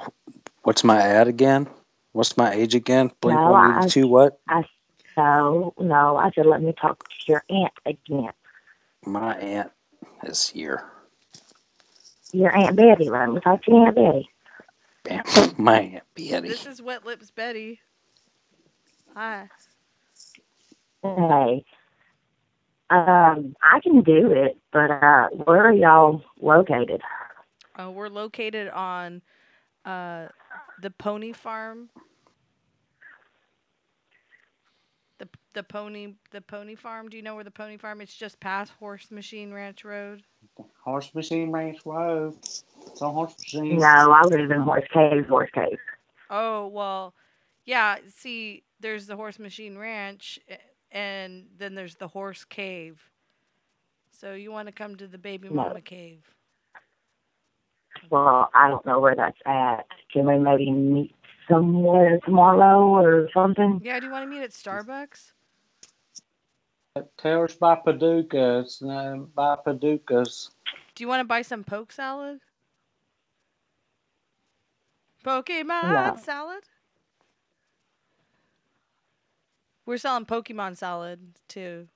what's my ad again? What's my age again? Blink No, one I- eighty two. What? I so no, I said let me talk to your aunt again. My aunt is here. Your aunt Betty. Let me talk to your aunt Betty. My aunt Betty. This is Wet Lips Betty. Hi. Hey. Um, I can do it, but uh, where are y'all located? Uh, we're located on uh, the Pony Farm. The the pony the pony farm. Do you know where the pony farm? It's just past Horse Machine Ranch Road. Horse Machine Ranch Road. It's on Horse Machine. No, I live in Horse Cave, Horse Cave. Oh well, yeah. See, there's the Horse Machine Ranch, and then there's the Horse Cave. So you want to come to the Baby No. Mama Cave? Well, I don't know where that's at. Can we maybe meet somewhere tomorrow or something? Yeah. Do you want to meet at Starbucks? Taylor's by Paducah. It's uh, by Paducah's. Do you want to buy some poke salad? Pokemon No. salad. We're selling Pokemon salad too.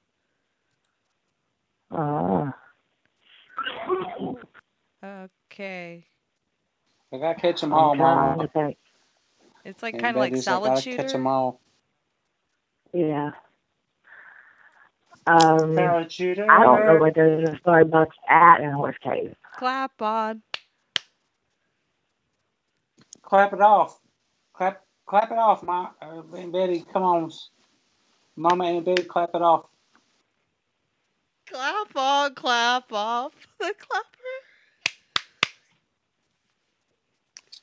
Uh, Okay. I gotta catch them all, trying Mama. It's like kind of like Betty's, I shooter. catch them all. Yeah. Um, Salad shooter. I don't know where there's a Starbucks at in Horse Cave. Clap on. Clap it off. Clap, clap it off, Ma. Uh, and Betty, come on. Mama and Betty, clap it off. Clap on, clap off. The clapper.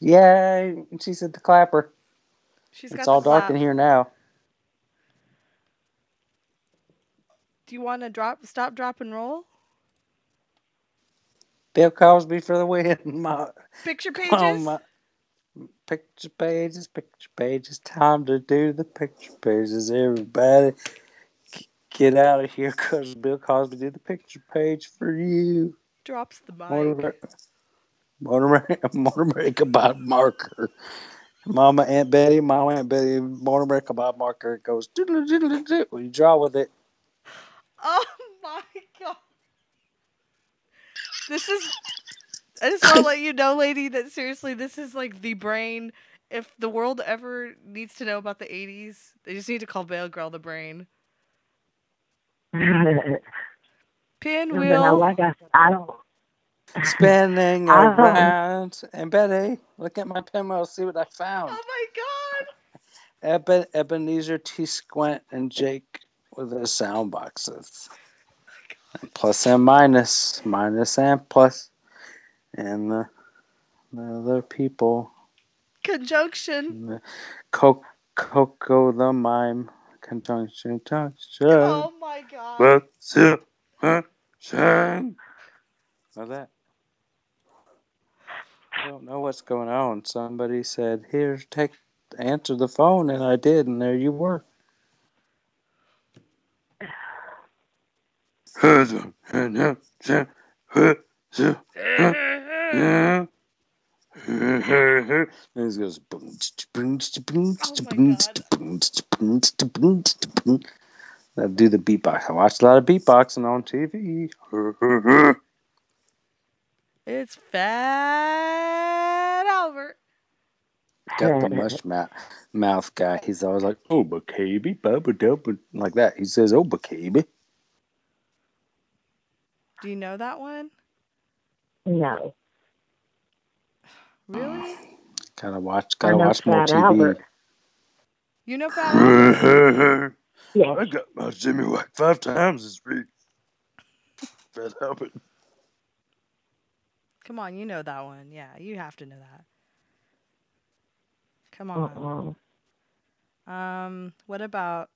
Yay! And she said the clapper. She's it's all dark in here now. Do you want to drop, stop, drop, and roll? Bill Cosby for the win. My, Picture pages. oh my. Picture pages, picture pages. Time to do the picture pages. Everybody, get out of here because Bill Cosby did the picture page for you. Drops the mic. Motor, motor, motor America Bob Marker. Mama Aunt Betty, Mama Aunt Betty, Motor America Bob Marker goes doodle doodle doodle. Well, you draw with it. Oh my god. This is. I just want to let you know, lady, that seriously, this is like the brain. If the world ever needs to know about the 80s, they just need to call Bao Grehl the brain. Pinwheel. no, like I, I don't. Spinning I um, around. And Betty, look at my pinwheel, see what I found. Oh my god. Eben, Ebenezer T. Squint and Jake with their sound boxes. Plus and minus, minus and plus. And the, the other people. Conjunction. the Co- Coco the Mime. Conjunction, junction. Oh my god. What's up? Junction? How's that? I don't know what's going on. Somebody said, "Here, take answer the phone," and I did, and there you were. And he goes. I do the beatbox. I watch a lot of beatboxing on TV. It's Fat Albert. Got the mush mouth, mouth guy. He's always like, "Oh, baby, bubba dubba," like that. He says, "Oh, baby." Do you know that one? No. Really? Gotta watch. Gotta watch more TV. Albert. You know Fat Albert? yeah. I got my Jimmy Whack five times this week. Fat Albert. Come on, you know that one. Yeah, you have to know that. Come on. Uh-uh. Um, what about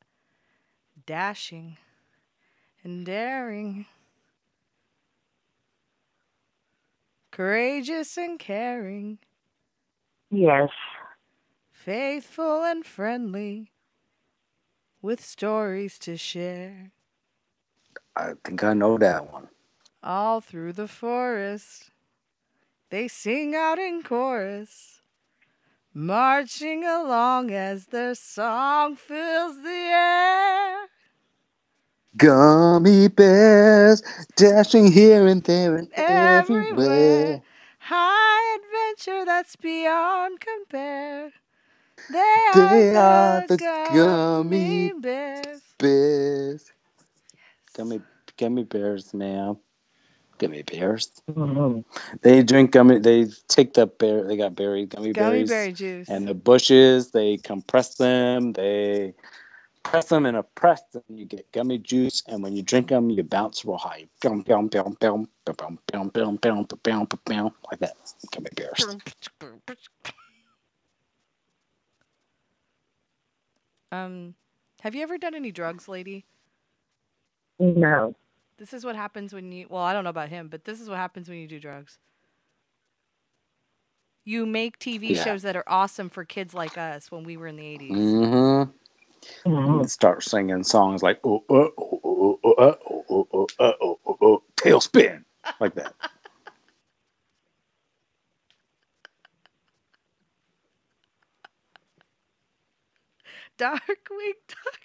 dashing and daring? Courageous and caring, Yes. faithful and friendly, with stories to share. I think I know that one. All through the forest, they sing out in chorus, marching along as their song fills the air. Gummy bears dashing here and there and Everywhere. everywhere. High adventure that's beyond compare. They, They are, are the, the gummy gummy bears. Bears. Gummy gummy bears, man. Gummy bears. They drink gummy. They take the bear. They got berry gummy, Gummy berries berry juice. and the bushes. They compress them. They press them in a press, and you get gummy juice. And when you drink them, you bounce real high. Boom, boom, boom, boom, boom, boom, boom, boom, boom, boom, boom, like that. Gummy bears. Um, have you ever done any drugs, lady? No. This is what happens when you. Well, I don't know about him, but this is what happens when you do drugs. You make TV Yeah. shows that are awesome for kids like us when we were in the 80s. Mm-hmm. mm-hmm. And start singing songs like oh uh, oh oh oh uh, oh oh oh oh oh oh oh oh TaleSpin like that. Darkwing Duck.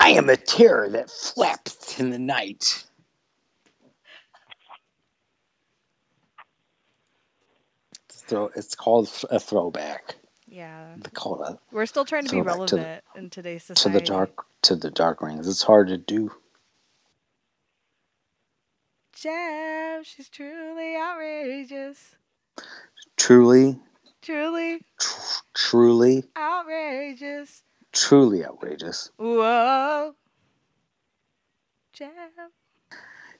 I am a terror that flaps in the night. So it's called a throwback. Yeah. They call it We're still trying to be throwback to the- relevant in today's society. to the dark to the dark rings. It's hard to do. Jem, she's truly outrageous. Truly, Truly truly, outrageous. Truly outrageous. Whoa. Jem.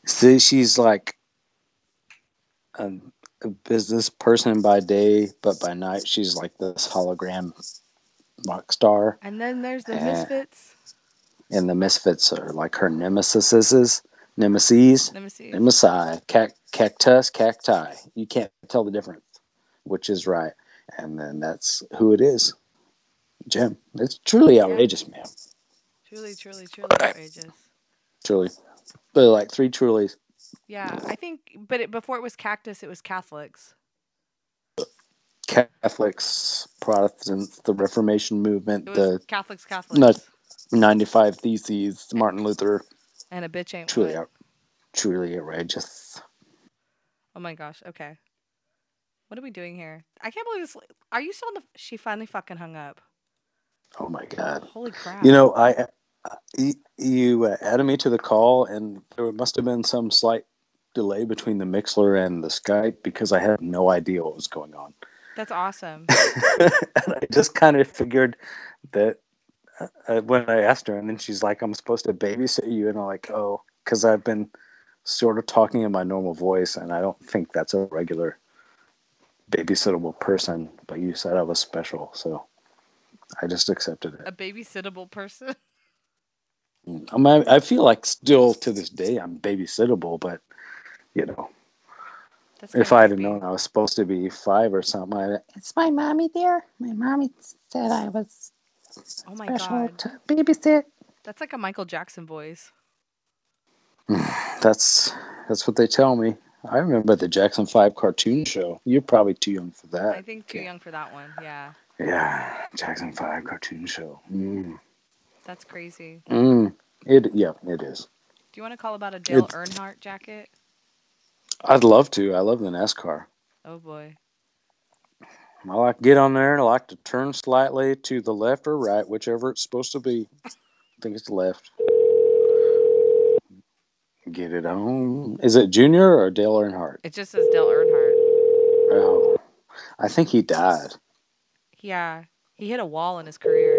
See, she's like a, a business person by day, but by night she's like this hologram rock star. And then there's the Eh. Misfits. And the misfits are like her nemesises, nemesis, Nemesis. nemesi, cac- cactus, cacti. You can't tell the difference, which is right. And then that's who it is, Jem. It's truly outrageous, man. Truly, truly, truly outrageous. Truly, but like three trulies. Yeah, I think, but it, before it was Cactus, it was Catholics. Catholics, Protestants, the Reformation movement, the Catholics, Catholics. not 95 Theses, Martin Luther. And a bitch ain't Truly, out, truly outrageous. Oh my gosh. Okay. What are we doing here? I can't believe this. Are you still on the? She finally fucking hung up. Oh my God. Holy crap. You know, I, I you- uh, added me to the call, and there must have been some slight delay between the Mixlr and the Skype because I had no idea what was going on. That's awesome. and I just kind of figured that uh, when I asked her, and then she's like, "I'm supposed to babysit you," and I'm like, "Oh," because I've been sort of talking in my normal voice, and I don't think that's a regular babysittable person. But you said I was special, so I just accepted it. a babysittable person. Mm, I, mean, I feel like still to this day I'm babysittable, but you know, That's if I had known I was supposed to be five or something, I, It's my mommy there. My mommy said I was Oh my special god. to babysit. That's like a Michael Jackson voice. that's that's what they tell me. I remember the Jackson Five cartoon show. You're probably too young for that. I think too young for that one. Yeah. Yeah, Jackson Five cartoon show. Mm. That's crazy. Mm. It yeah, it is. Do you want to call about a Dale It's- Earnhardt jacket? I'd love to. I love the NASCAR. Oh boy. I like to get on there and I like to turn slightly to the left or right, whichever it's supposed to be. I think it's left. Get it on. Is it Junior or Dale Earnhardt? It just says Dale Earnhardt. Oh, I think he died. Yeah. He hit a wall in his career.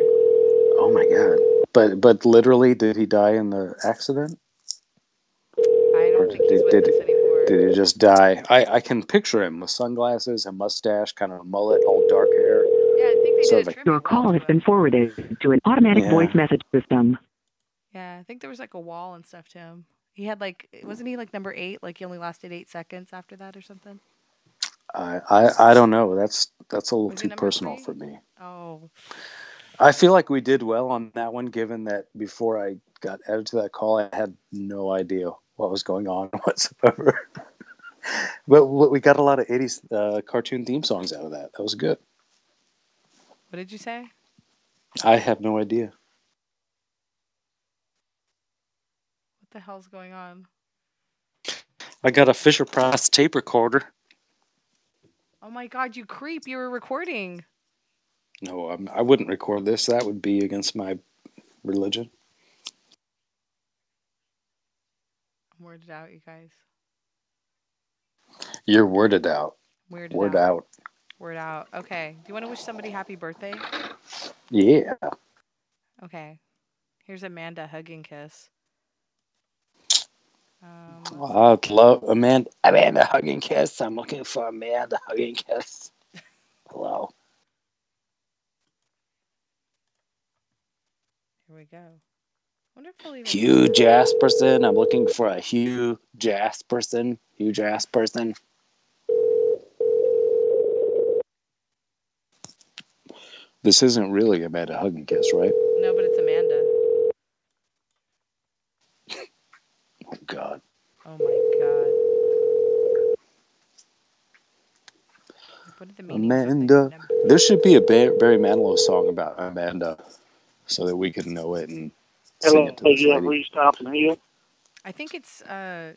Oh my god! But but literally, did he die in the accident? I don't think he's Did, with did, us anymore. did he just die? I, I can picture him with sunglasses and mustache, kind of a mullet, all dark hair. Yeah, I think they Sort did like- Your call has been forwarded to an automatic Yeah. voice message system. Yeah, I think there was like a wall and stuff to him. He had like, wasn't he like number eight? Like he only lasted eight seconds after that or something. I, I I don't know. That's that's a little Was too personal three? for me. Oh, I feel like we did well on that one, given that before I got added to that call, I had no idea what was going on whatsoever. but w- we got a lot of 80s uh, cartoon theme songs out of that. That was good. what did you say? I have no idea. What the hell's going on? I got a Fisher Price tape recorder. Oh my god, you creep! You were recording. No, I'm, I wouldn't record this. That would be against my religion. I'm weirded out, you guys. You're worded out. Weirded Word out. out. Word out. Okay. Do you want to wish somebody happy birthday? Yeah. Okay. Here's Amanda hugging kiss. Um, I love Amanda. Amanda hugging kiss. I'm looking for Amanda hugging kiss. Hello. here we go. wonder if even Hugh Jasperson. I'm looking for a Hugh Jasperson. Hugh Jasperson. This isn't really a Amanda hugging kiss, right? No, but it's Amanda. Oh God. Oh my god. What are the? Amanda. There should be a Barry Manilow song about Amanda, so that we can know it and sing Hello, it to this Jeff lady. Reese Thompson here. I think it's uh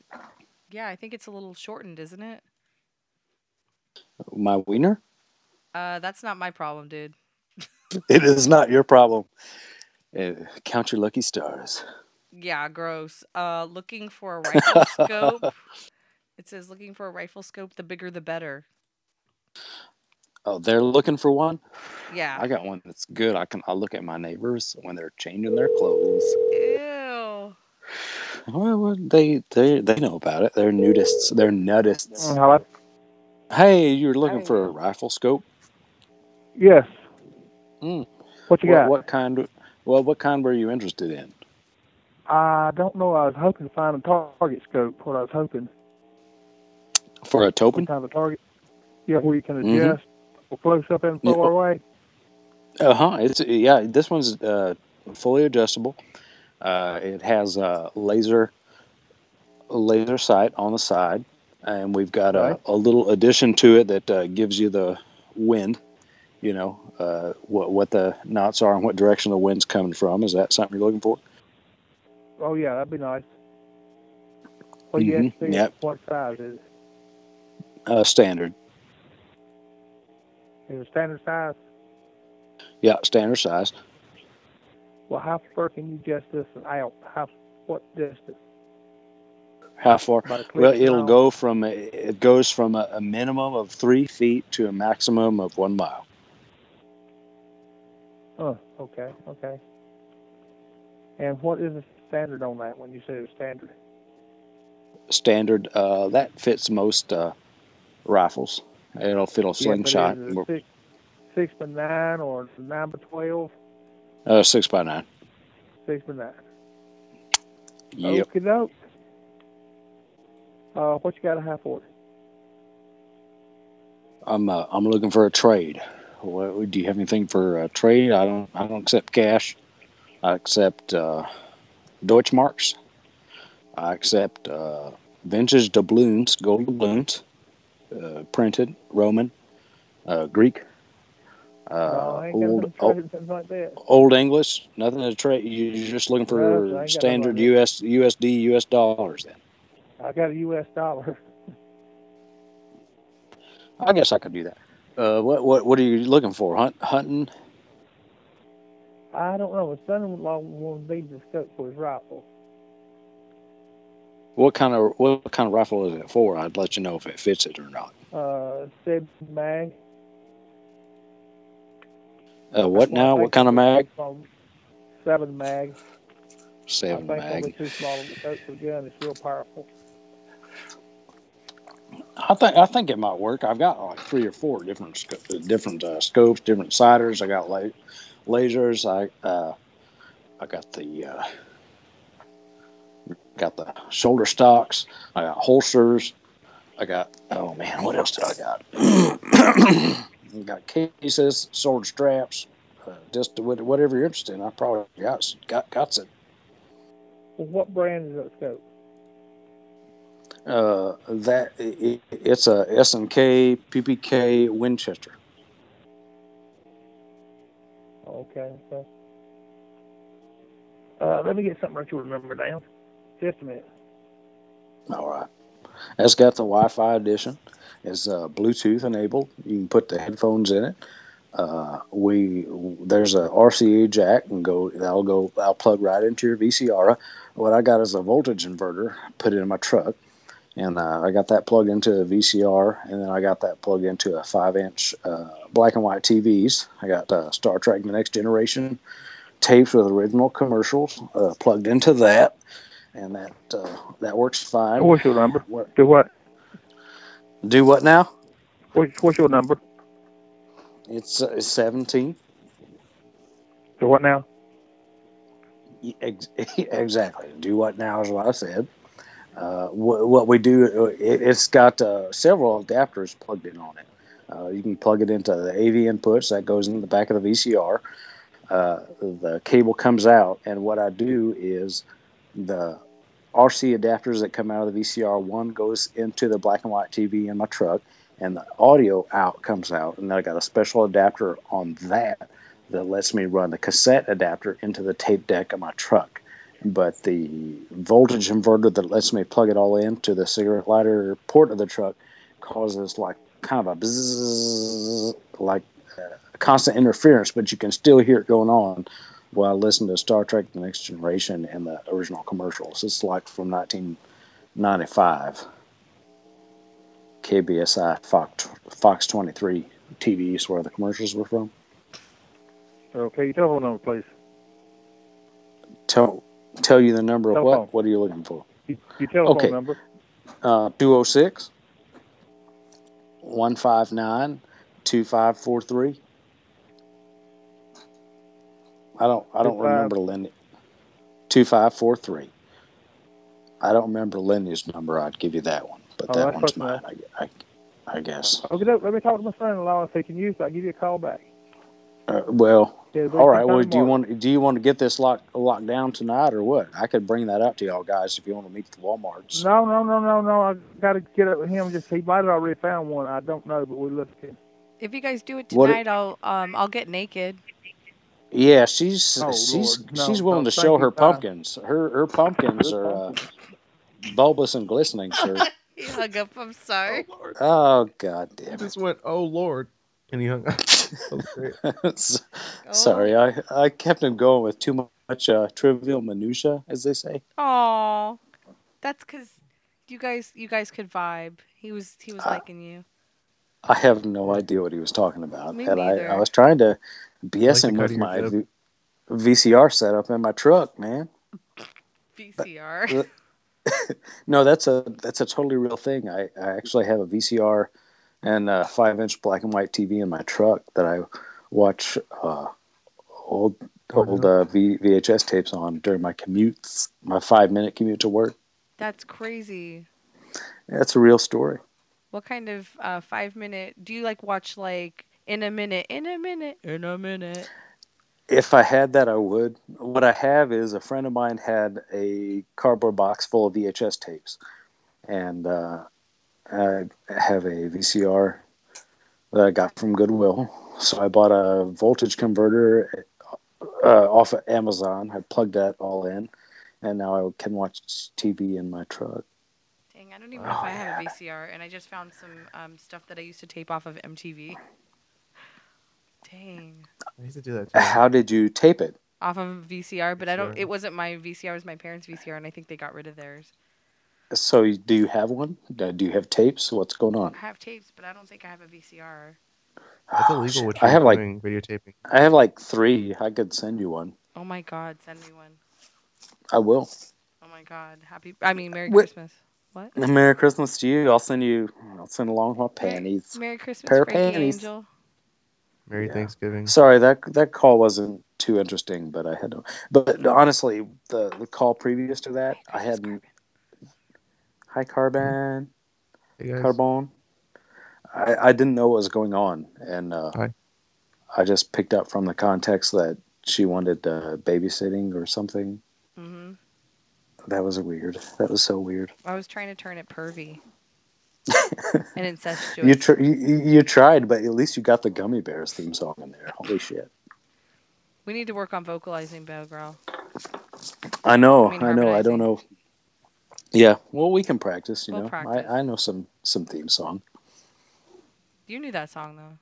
yeah, I think it's a little shortened, isn't it? My wiener. Uh that's not my problem, dude. It is not your problem. Uh, count your lucky stars. Yeah, gross. Uh looking for a rifle scope. It says looking for a rifle scope, the bigger the better. Oh, they're looking for one. Yeah. I got one that's good. I can. I look at my neighbors when they're changing their clothes. Ew. Well, well, they they they know about it. They're nudists. They're nudists. Hello? Hey, you're looking for a rifle scope? Yes. Mm. What you what, got? What kind? Well, what kind were you interested in? I don't know. I was hoping to find a target scope. What I was hoping. For a token? kind of target? Yeah, where you can Mhm. adjust for close up and Yeah. far away. Uh huh. It's yeah. This one's uh, fully adjustable. Uh, it has a laser laser sight on the side, and we've got a, Right. a little addition to it that uh, gives you the wind. You know uh, what what the knots are and what direction the wind's coming from. Is that something you're looking for? Oh yeah, that'd be nice. What you have yep. What size is it? Uh, standard. Is it standard size? Yeah, standard size. Well, how far can you adjust this out? How what distance? How far? About a click Well, it'll go from a, it goes from a, a minimum of three feet to a maximum of one mile. Oh, okay, okay. And what is the standard on that when you say it's standard? standard. Uh, that fits most uh, rifles. It'll fit a Yeah, slingshot. it a six, six by nine or nine by twelve? Uh, six by nine. Six by nine. Yep. Okie doke. Uh, what you got to have for it? I'm uh, I'm looking for a trade. What, do you have anything for a trade? I don't I don't accept cash. I accept uh, Deutschmarks. I accept uh, vintage doubloons, gold doubloons, uh, printed Roman, uh, Greek, uh, no, ain't got old, old like. Old English, nothing to trade. You're just looking No, for got standard US USD US dollars. Then I got a U.S. dollar. I guess I could do that. Uh, what what what are you looking for? Hunt hunting? I don't know. My son-in-law wanted to scope for his rifle. What kind of what kind of rifle is it for? I'd let you know if it fits it or not. Uh, Seb mag. Uh, what now? What kind of mag? Seven mag. Seven I think mag. only too small of a the gun. It's real powerful. I think I think it might work. I've got like three or four different different uh, scopes, different siders. I got la- lasers. I uh, I got the uh, got the shoulder stocks. I got holsters. I got oh man, what else did I got? I got cases, sword straps. Uh, just what- whatever you're interested in, I probably got got got it. Well, what brand is that scope? Uh, that it, it's a S and K PPK Winchester. Okay, okay. Uh, let me get something that you remember down. Just a minute. All right. It's got the Wi-Fi edition. It's uh, Bluetooth enabled. You can put the headphones in it. Uh, we there's a RCA jack and go that'll go that'll plug right into your VCR. What I got is a voltage inverter. Put it in my truck. And uh, I got that plugged into a VCR, and then I got that plugged into a five-inch uh, black and white TVs. I got uh, Star Trek: The Next Generation tapes with original commercials uh, plugged into that, and that uh, that works fine. What's your number? What- Do what? Do what now? What's, what's your number? It's, uh, it's 17. Do what now? Ex- Exactly. Do what now is what I said. Uh, what, we do, it, it's got uh, several adapters plugged in on it. Uh, you can plug it into the AV inputs that goes in the back of the VCR. Uh, the cable comes out, and what I do is the RC adapters that come out of the VCR one goes into the black and white TV in my truck, and the audio out comes out, and then I got a special adapter on that that lets me run the cassette adapter into the tape deck of my truck. But the voltage inverter that lets me plug it all into the cigarette lighter port of the truck causes like kind of a bzzz, like uh, constant interference, but you can still hear it going on while listening to Star Trek: The Next Generation and the original commercials. It's like from 1995. KBSI Fox Fox 23 TV is where the commercials were from. Okay, your telephone number, please. Tell tell you the number of what? What are you looking for? Your, telephone Okay. number. Uh, 206 159 2543. I don't I don't 25. remember Lenny. 2543. I don't remember Lenny's number. I'd give you that one, but Oh, that one's mine. I, I, I guess. Okay, let me talk to my son-in-law. If he can use it, I'll give you a call back. Uh, well, Yeah, all right. Well, do you tomorrow. want do you want to get this locked locked down tonight or what? I could bring that up to y'all guys if you want to meet at the WalMarts. No, no, no, no, no. I got to get up with him. Just he might have already found one. I don't know, but we looked at. If you guys do it What it- tonight, I'll um I'll get naked. Yeah, she's Oh, she's no, she's willing no, to show her pumpkins. Her her pumpkins are uh, bulbous and glistening, sir. He hung up. I'm sorry. Oh god He damn just went, "Oh Lord," and he hung up. That was great. it. Sorry, I I kept him going with too much uh, trivial minutia, as they say. Aw, that's because you guys you guys could vibe. He was he Uh, was liking you. I have no idea what he was talking about, Me and I, neither. I was trying to BS the him with my v- VCR setup in my truck, man. VCR. no, that's a that's a totally real thing. I, I actually have a VCR and a five inch black and white TV in my truck that I watch uh, old old uh, v, VHS tapes on during my commutes, my five minute commute to work. That's crazy. That's a real story. What kind of uh, five minute do you like watch like in a minute, in a minute, in a minute? If I had that, I would. What I have is a friend of mine had a cardboard box full of VHS tapes, and uh, I have a VCR that I got from Goodwill. So I bought a voltage converter uh, off of Amazon. I plugged that all in, and now I can watch TV in my truck. Dang, I don't even know if I have a VCR, and I just found some um, stuff that I used to tape off of MTV. Dang, I used to do that too. How did you tape it? off of VCR, but I don't. It wasn't my VCR; it was my parents' VCR, and I think they got rid of theirs. So do you have one? Uh, Do you have tapes? What's going on? I have tapes, but I don't think I have a VCR. That's illegal. What I you're have like doing, videotaping. I have like three. I could send you one. Oh my God, send me one. I will. Oh my God, happy. I mean, Merry Wait. Christmas. What? Merry Christmas to you. I'll send you. I'll send along my panties. Merry Christmas, Pair of Frankie panties. Angel. Merry Thanksgiving. Sorry that that call wasn't too interesting, but I had to. But honestly, the the call previous to that, I hadn't. Hi, Carbon. Hey guys. Carbon. I I didn't know what was going on, and uh, Hi. I just picked up from the context that she wanted uh, babysitting or something. hmm That was weird. That was so weird. I was trying to turn it pervy and incestuous. You, tr- you you you tried, but at least you got the Gummy Bears theme song in there. Holy shit! we need to work on vocalizing, Bao Grehl. I know, I mean, I know. I don't know. Yeah, well, we can practice. You We'll know, practice. I I know some some theme song. You knew that song though.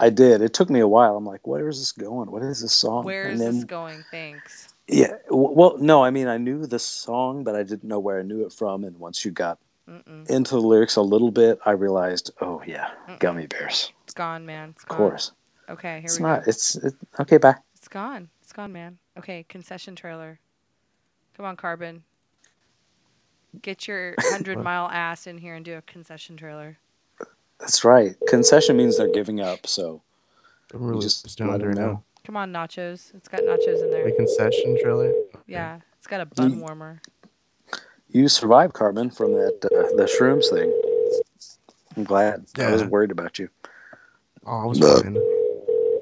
I did. It took me a while. I'm like, where is this going? What is this song? Where And then- this going? Thanks. Yeah. Well, no, I mean, I knew the song, but I didn't know where I knew it from. And once you got Mm-mm. into the lyrics a little bit, I realized, oh yeah, gummy bears. It's gone, man. It's Of gone. course. Okay, here It's we not. go. It's it, okay. Bye. It's gone. It's gone, man. Okay, concession trailer. Come on, Carbon. Get your hundred mile ass in here and do a concession trailer. That's right. Concession means they're giving up. So I'm really just just let it them know. now. Come on, nachos. It's got nachos in there. A concession trailer. Yeah, it's got a bun warmer. You survived, Carbon, from that uh, the shrooms thing. I'm glad. I was Yeah. worried about you. Oh, I was fine.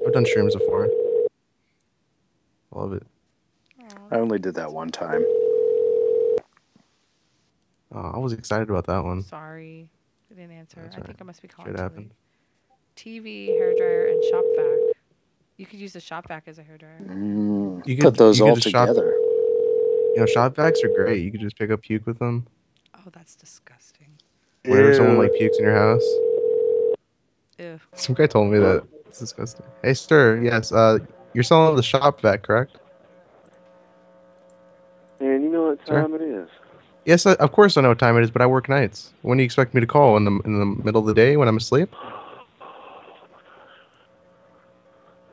I've done shrooms before. Love it. I only did that one time. Oh, I was excited about that one. Sorry, I didn't answer. That's I all think I must be calling Shit too happened. late. TV, hairdryer, and shop vac. You could use the shop vac as a hairdryer. Mm, You put those all just shop- together. You know, shop vacs are great. You could just pick up puke with them. Oh, that's disgusting. Whenever someone like pukes in your house. Ew. Some guy told me that. It's disgusting. Hey, sir. Yes. Uh, you're selling the shop vac, correct? And you know what Sir? time it is. Yes. I, of course I know what time it is, but I work nights. When do you expect me to call? In the in the middle of the day when I'm asleep?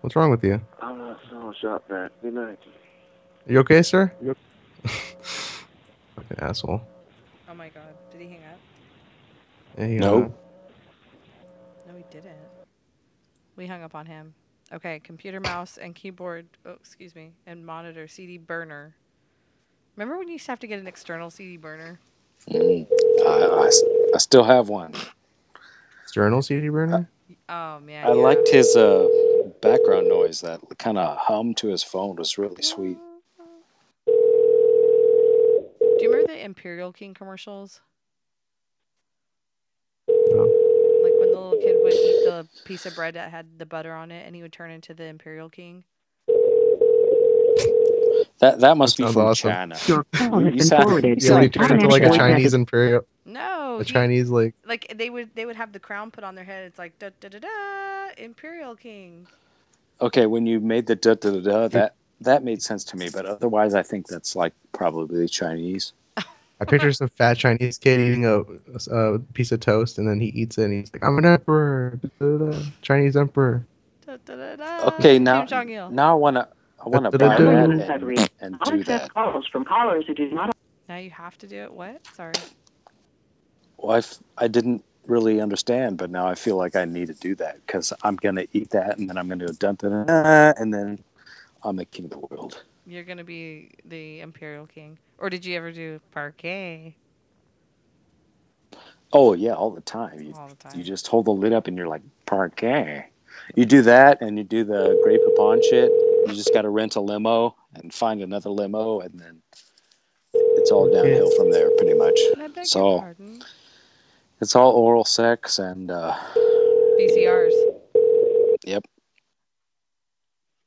What's wrong with you? I'm not selling shop back. Good night. You okay, sir? Fucking asshole. Oh my god, did he hang up? Hey, No. uh, No, he didn't. We hung up on him. Okay, computer, mouse, and keyboard. Oh, excuse me, and monitor, CD burner. Remember when you used to have to get an external CD burner? Mm, I, I s- I still have one. External CD burner? Oh man. I yeah. liked his uh, background noise. That kind of hum to his phone was really sweet. Do you remember the Imperial King commercials? Like when the little kid would eat the piece of bread that had the butter on it, and he would turn into the Imperial King. That that must be from awesome. China. Your call has You been forwarded Yeah, an he turned into like a Chinese imperial. No, A he- Chinese like. Like they would they would have the crown put on their head. It's like da da da da Imperial King. Okay, when you made the da da da da, that that made sense to me. But otherwise, I think that's like probably Chinese. I picture some fat Chinese kid eating a, a piece of toast, and then he eats it, and he's like, "I'm an emperor, Chinese emperor." Da, da, da, da. Okay, now Kim Jong Il. now I wanna I wanna buy Da-da-da. that Numbers have and, reached and do that. calls from callers who do not Now you have to do it. What? Sorry. Well, I I didn't really understand, but now I feel like I need to do that because I'm gonna eat that, and then I'm gonna go dun dun dun, dun, and then I'm the king of the world. You're gonna be the Imperial King. Or did you ever do Parkay? Oh yeah, all the time. You All the time. you just hold the lid up, and you're like Parkay. You do that, and you do the Grey Poupon shit. You just got to rent a limo and find another limo, and then it's all downhill from there, pretty much. So It's all pardon. it's all oral sex and uh, VCRs. yep.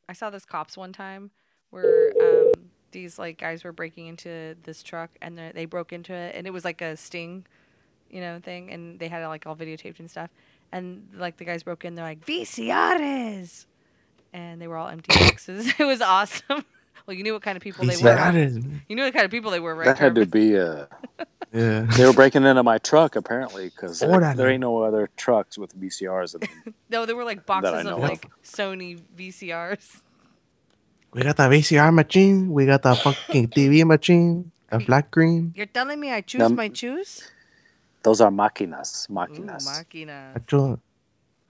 I saw this cops one time where um, these like guys were breaking into this truck and they they broke into it and it was like a sting, you know, thing and they had it like all videotaped and stuff. And like the guys broke in, they're like VCRs, and they were all empty boxes. it was awesome. well, you knew what kind of people they were. VCRs. You knew what kind of people they were, right? That had to be uh Yeah. They were breaking into my truck apparently because there, Órale. there ain't no other trucks with VCRs. In them. No, there were like boxes know of of. like Sony VCRs. We got the VCR machine. We got the fucking TV machine. A black green. You're telling me I choose Num- my choose? Those are máquinas, Ooh, máquinas.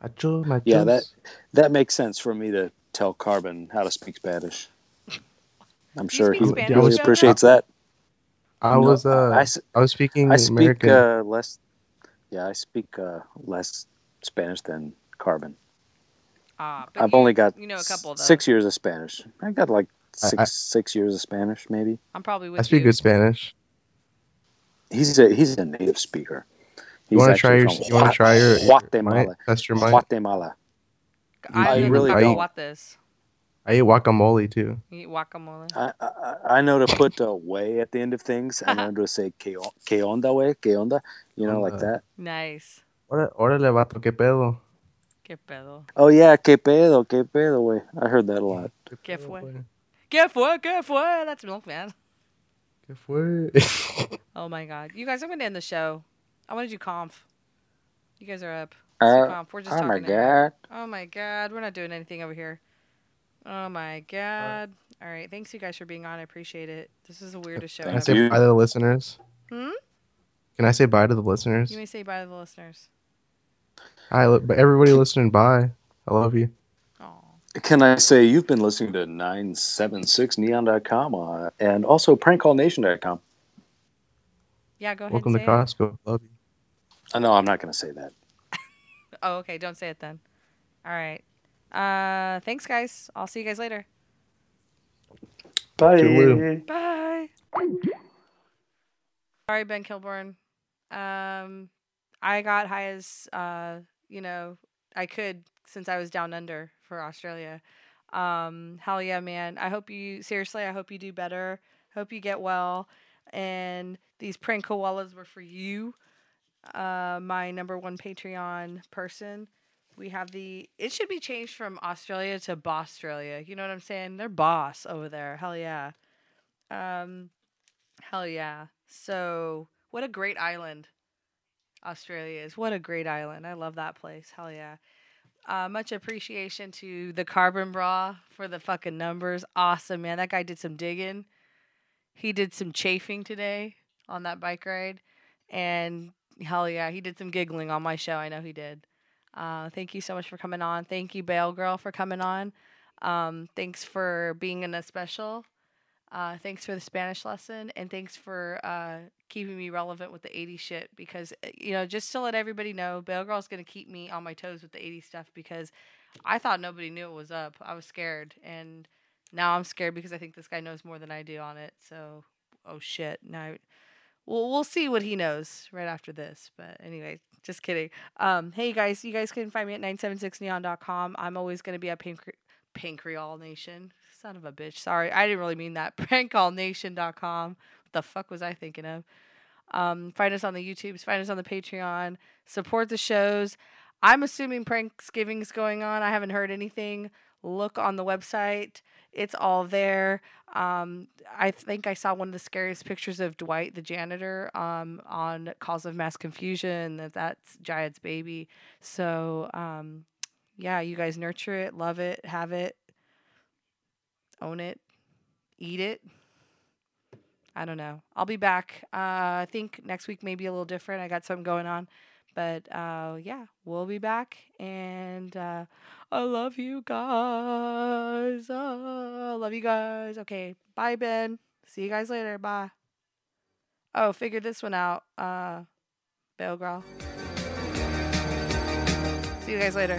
Máquina. Acho, acho, my yeah, that that makes sense for me to tell Carbon how to speak Spanish. I'm You sure he Spanish, really Jonah? appreciates that. I No, was uh, I I, s- was speaking I speak American. uh, less. Yeah, I speak uh, less Spanish than Carbon. Ah, but I've you- only got you know a couple though. six years of Spanish. I got like I- six I- six years of Spanish, maybe. I'm probably with I speak you. good Spanish. He's a he's a native speaker. You want to try your? from You want to try your? your Guatemala. might? Test your might. Guatemala. I, I really in don't. Cacahuates. I eat guacamole too. You eat guacamole. I, I I know to put a way at the end of things. I know to say que, o- que onda, way, que onda. You know, like that. Nice. Ora- Órale, vato, qué pedo. Qué pedo. Oh yeah, que pedo, que pedo, way. I heard that a lot. ¿Qué fue? ¿Qué fue? ¿Qué fue? That's Milkman. ¿Qué fue? Oh my god. You guys, I'm going to end the show. I want to do conf. You guys are up. Uh, conf. We're just oh my talking now. god. Oh my god. We're not doing anything over here. Oh my god. All right. Thanks you guys for being on. I appreciate it. This is the weirdest show Can I ever. say bye to the listeners? Hmm? Can I say bye to the listeners? You may say bye to the listeners. Hi, li- but everybody listening, bye. I love you. Can I say you've been listening to 976neon.com uh, and also prankcallnation.com? Yeah, go ahead. Welcome and to say it. Costco. Love you. Uh, no, I'm not going to say that. Oh, okay. Don't say it then. All right. Uh, thanks, guys. I'll see you guys later. Bye. Toodaloo. Bye. Sorry, Ben Kilborn. Um, I got high as uh, you know, I could since I was down under for Australia. Um, hell yeah, man. I hope you seriously. I hope you do better. Hope you get well. And these prank koalas were for you, uh, my number one Patreon person. We have the. It should be changed from Australia to Boss Australia. You know what I'm saying? They're boss over there. Hell yeah. Um, hell yeah. So what a great island Australia is. What a great island. I love that place. Hell yeah. Uh, much appreciation to the Carbon Bra for the fucking numbers. Awesome, man. That guy did some digging. He did some chafing today on that bike ride. And hell yeah, he did some giggling on my show. I know he did. Uh, thank you so much for coming on. Thank you, Bao Grehl, for coming on. Um, thanks for being in a special. Uh, thanks for the Spanish lesson, and thanks for uh, keeping me relevant with the 80s shit. Because uh, you know, just to let everybody know, Bao Grehl's gonna keep me on my toes with the 80s stuff because I thought nobody knew it was up. I was scared, and now I'm scared because I think this guy knows more than I do on it. So, oh shit, now we'll we'll see what he knows right after this. But anyway, just kidding. Um, hey guys, you guys can find me at 976neon.com. I'm always gonna be at Pancre- Pancreol Nation. Son of a bitch. Sorry, I didn't really mean that. Prankcallnation.com. What the fuck was I thinking of? Um, find us on the YouTubes. Find us on the Patreon. Support the shows. I'm assuming Pranksgiving's going on. I haven't heard anything. Look on the website. It's all there. Um, I think I saw one of the scariest pictures of Dwight, the janitor, um, on Cause of Mass Confusion. That that's Jayad's baby. So um, yeah, you guys nurture it, love it, have it, own it, eat it. I don't know. I'll be back. Uh, I think next week may be a little different. I got something going on. But uh, yeah, we'll be back. And uh, I love you guys. Uh, love you guys. Okay. Bye, Ben. See you guys later. Bye. Oh, figured this one out. Uh, Bao Grehl. See you guys later.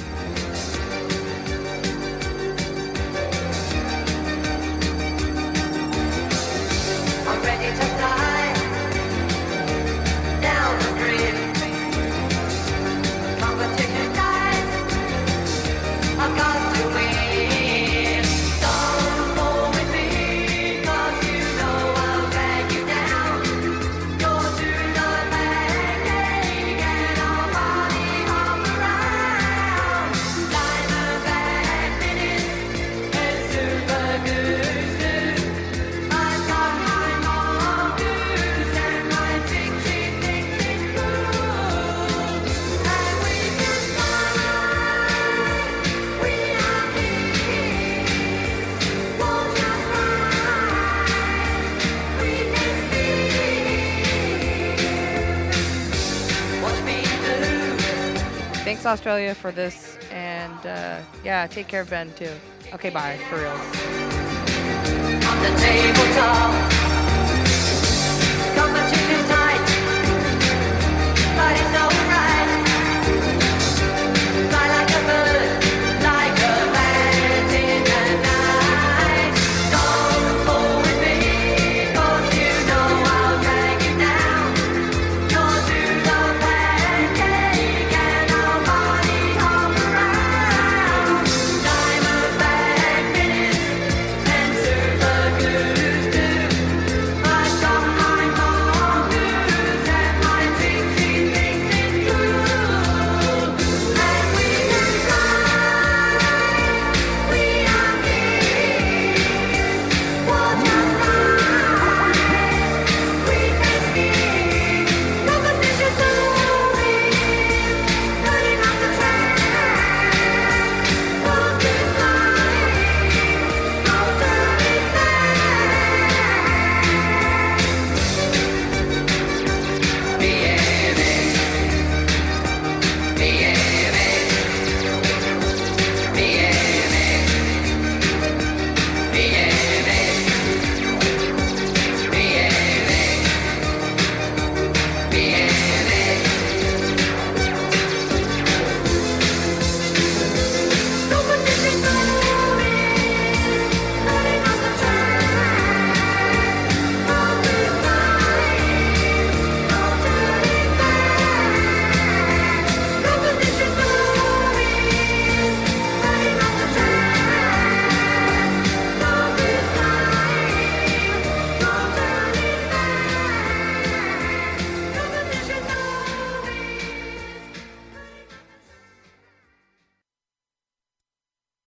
Thanks, Australia, for this. And uh, yeah, take care of Ben, too. Okay, bye. For real.